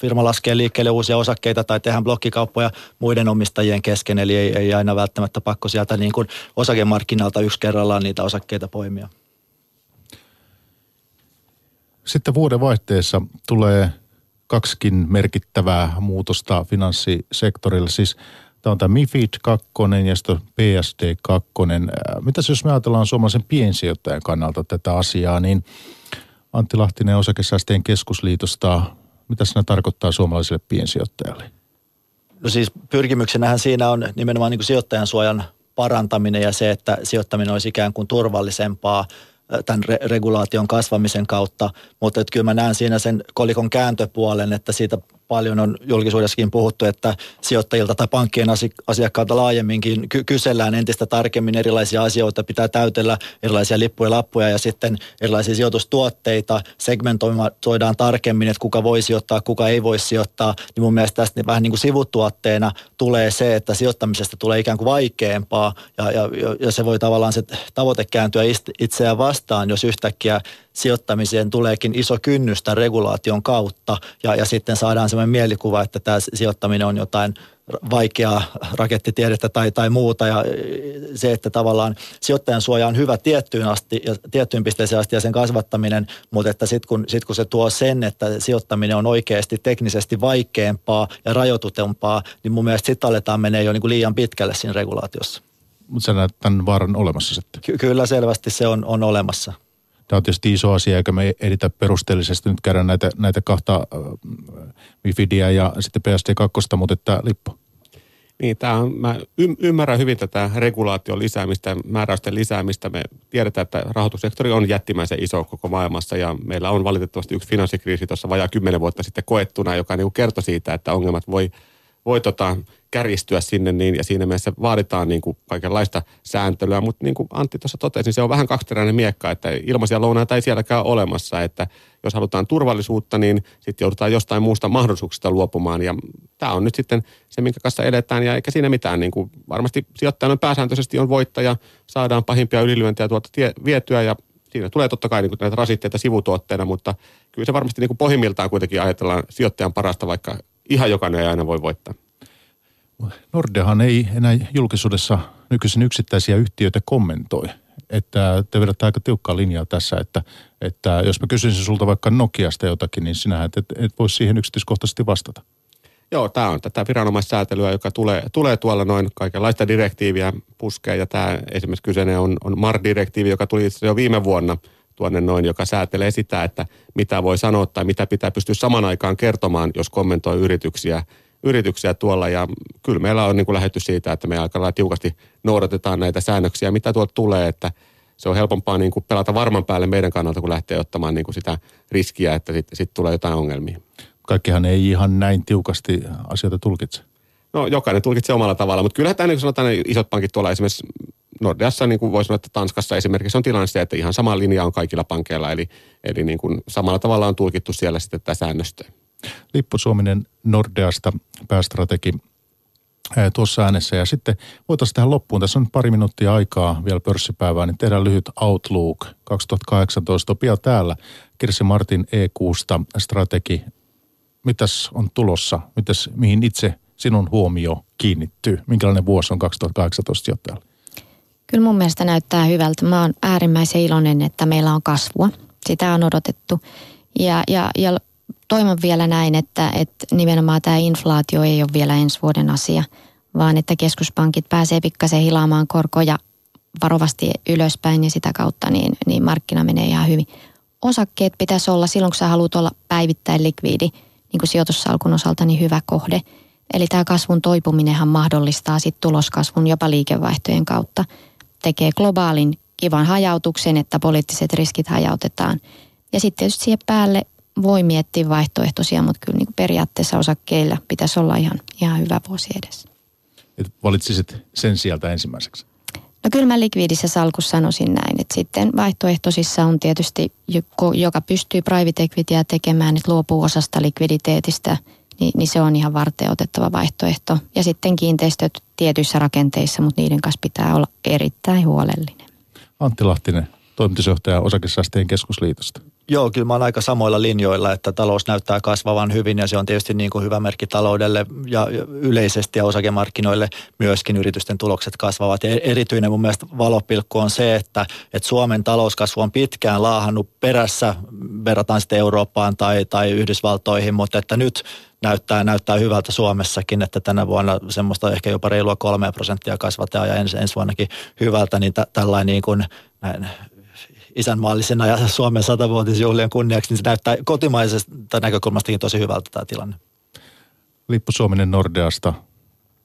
firma laskee liikkeelle uusia osakkeita tai tehdään blokkikauppoja muiden omistajien kesken, eli ei, ei aina välttämättä pakko sieltä niin kuin osakemarkkinalta yksi kerrallaan niitä osakkeita poimia. Sitten vuoden vaihteessa tulee kaksikin merkittävää muutosta finanssisektorille. Siis tämä on tämä MIFID 2 ja sitten PSD 2. Mitäs jos me ajatellaan suomalaisen piensijoittajan kannalta tätä asiaa, niin – Antti Lahtinen osakesäästeen keskusliitosta. Mitä siinä tarkoittaa suomalaiselle piensijoittajalle? No siis pyrkimyksenähän siinä on nimenomaan niin kuin sijoittajan suojan parantaminen ja se, että sijoittaminen olisi ikään kuin turvallisempaa tämän re- regulaation kasvamisen kautta, mutta että kyllä mä näen siinä sen kolikon kääntöpuolen, että siitä paljon on julkisuudessakin puhuttu, että sijoittajilta tai pankkien asiakkailta laajemminkin ky- kysellään entistä tarkemmin erilaisia asioita, pitää täytellä erilaisia lippuja, lappuja ja sitten erilaisia sijoitustuotteita, segmentoidaan tarkemmin, että kuka voi sijoittaa, kuka ei voi sijoittaa, niin mun mielestä tästä vähän niin kuin sivutuotteena tulee se, että sijoittamisesta tulee ikään kuin vaikeampaa ja, ja, ja se voi tavallaan se tavoite kääntyä itseään vastaan, jos yhtäkkiä sijoittamiseen tuleekin iso kynnys tämän regulaation kautta ja, ja sitten saadaan sellainen mielikuva, että tämä sijoittaminen on jotain vaikeaa rakettitiedettä tai, tai muuta ja se, että tavallaan sijoittajan suoja on hyvä tiettyyn, asti, ja tiettyyn pisteeseen asti ja sen kasvattaminen, mutta että sitten kun, sit kun se tuo sen, että sijoittaminen on oikeasti teknisesti vaikeampaa ja rajoitutumpaa, niin mun mielestä sitten aletaan menee jo niin kuin liian pitkälle siinä regulaatiossa. Mutta sä näet tämän vaaran olemassa sitten? Ky- kyllä selvästi se on, on olemassa. Tämä on tietysti iso asia, eikä me ehditä perusteellisesti nyt käydä näitä, näitä kahta Mifidia ja sitten PSD2, mutta että Lippo. Niin, tämä on, mä ymmärrän hyvin tätä regulaation lisäämistä, määräysten lisäämistä. Me tiedetään, että rahoitussektori on jättimäisen iso koko maailmassa ja meillä on valitettavasti yksi finanssikriisi tuossa vajaa kymmenen vuotta sitten koettuna, joka niin kertoi siitä, että ongelmat voi, voi tota, käristyä sinne niin, ja siinä mielessä vaaditaan niin kuin kaikenlaista sääntelyä, mutta niin kuin Antti tuossa totesi, se on vähän kaksiteräinen miekka, että ilmaisia lounaita ei sielläkään olemassa, että jos halutaan turvallisuutta, niin sitten joudutaan jostain muusta mahdollisuuksista luopumaan, ja tämä on nyt sitten se, minkä kanssa edetään, ja eikä siinä mitään, niin kuin varmasti sijoittajan pääsääntöisesti on voittaja, saadaan pahimpia ylilyöntejä tuolta tie, vietyä, ja siinä tulee totta kai niin kuin näitä rasitteita sivutuotteena, mutta kyllä se varmasti niin kuin pohjimmiltaan kuitenkin ajatellaan sijoittajan parasta, vaikka ihan jokainen ei aina voi voittaa. Nordeahan ei enää julkisuudessa nykyisin yksittäisiä yhtiöitä kommentoi. Että te vedätte aika tiukkaa linjaa tässä, että, että jos mä kysyisin sulta vaikka Nokiasta jotakin, niin sinähän et, et, et voisi siihen yksityiskohtaisesti vastata. Joo, tämä on tätä viranomaissäätelyä, joka tulee, tulee tuolla noin kaikenlaista direktiiviä puskee. Ja tämä esimerkiksi kyseinen on, on MAR-direktiivi, joka tuli jo viime vuonna tuonne noin, joka säätelee sitä, että mitä voi sanoa tai mitä pitää pystyä saman aikaan kertomaan, jos kommentoi yrityksiä – yrityksiä tuolla ja kyllä meillä on niin kuin lähetty siitä, että me aika tiukasti noudatetaan näitä säännöksiä, mitä tuolta tulee, että se on helpompaa niin kuin pelata varman päälle meidän kannalta, kun lähtee ottamaan niin kuin sitä riskiä, että sitten sit tulee jotain ongelmia. Kaikkihan ei ihan näin tiukasti asioita tulkitse. No jokainen tulkitsee omalla tavalla, mutta kyllähän tämä niin sanotaan, isot pankit tuolla esimerkiksi Nordeassa, niin kuin voisi sanoa, että Tanskassa esimerkiksi on tilanne se, että ihan sama linja on kaikilla pankeilla, eli, eli niin kuin samalla tavalla on tulkittu siellä sitten tätä säännöstöä. Lippu Suominen Nordeasta päästrategi tuossa äänessä. Ja sitten voitaisiin tähän loppuun, tässä on pari minuuttia aikaa vielä pörssipäivää, niin tehdään lyhyt Outlook 2018 pian täällä. Kirsi Martin E6 strategi. Mitäs on tulossa? Mitäs, mihin itse sinun huomio kiinnittyy? Minkälainen vuosi on 2018 sijoittajalle? Kyllä mun mielestä näyttää hyvältä. Mä oon äärimmäisen iloinen, että meillä on kasvua. Sitä on odotettu. Ja, ja, ja toivon vielä näin, että, että nimenomaan tämä inflaatio ei ole vielä ensi vuoden asia, vaan että keskuspankit pääsee pikkasen hilaamaan korkoja varovasti ylöspäin ja sitä kautta niin, niin markkina menee ihan hyvin. Osakkeet pitäisi olla silloin, kun sä haluat olla päivittäin likviidi, niin kuin sijoitussalkun osalta, niin hyvä kohde. Eli tämä kasvun toipuminenhan mahdollistaa sitten tuloskasvun jopa liikevaihtojen kautta. Tekee globaalin kivan hajautuksen, että poliittiset riskit hajautetaan. Ja sitten tietysti siihen päälle voi miettiä vaihtoehtoisia, mutta kyllä niin periaatteessa osakkeilla pitäisi olla ihan, ihan hyvä vuosi edessä. Et valitsisit sen sieltä ensimmäiseksi? No kyllä mä likviidissä salkussa sanoisin näin, että sitten vaihtoehtoisissa on tietysti, joka pystyy private equityä tekemään, että luopuu osasta likviditeetistä, niin, niin se on ihan varten otettava vaihtoehto. Ja sitten kiinteistöt tietyissä rakenteissa, mutta niiden kanssa pitää olla erittäin huolellinen. Antti Lahtinen, toimitusjohtaja Osakesäästöjen keskusliitosta. Joo, kyllä mä oon aika samoilla linjoilla, että talous näyttää kasvavan hyvin ja se on tietysti niin kuin hyvä merkki taloudelle ja yleisesti ja osakemarkkinoille myöskin yritysten tulokset kasvavat. Ja erityinen mun mielestä valopilkku on se, että, että Suomen talouskasvu on pitkään laahannut perässä, verrataan sitten Eurooppaan tai, tai Yhdysvaltoihin, mutta että nyt näyttää, näyttää hyvältä Suomessakin, että tänä vuonna semmoista ehkä jopa reilua kolme prosenttia kasvataan ja ensi, ensi vuonnakin hyvältä, niin t- tällainen niin kuin näin isänmaallisena ja Suomen satavuotisjuhlien kunniaksi, niin se näyttää kotimaisesta näkökulmastakin tosi hyvältä tämä tilanne. Lippu Suominen Nordeasta,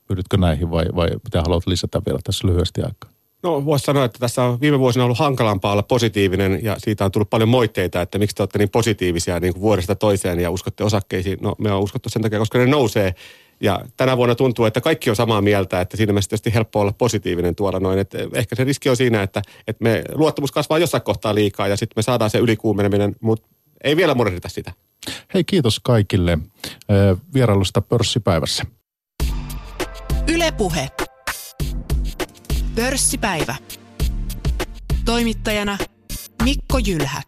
pyritkö näihin vai, vai mitä haluat lisätä vielä tässä lyhyesti aikaa? No voisi sanoa, että tässä on viime vuosina ollut hankalampaa olla positiivinen ja siitä on tullut paljon moitteita, että miksi te olette niin positiivisia niin kuin vuodesta toiseen ja uskotte osakkeisiin. No me on uskottu sen takia, koska ne nousee ja tänä vuonna tuntuu, että kaikki on samaa mieltä, että siinä mielessä tietysti helppo olla positiivinen tuolla noin. Että ehkä se riski on siinä, että, että me luottamus kasvaa jossain kohtaa liikaa ja sitten me saadaan se ylikuumeneminen, mutta ei vielä murehdita sitä. Hei kiitos kaikille vierailusta pörssipäivässä. Ylepuhe. Pörssipäivä. Toimittajana Mikko Jylhä.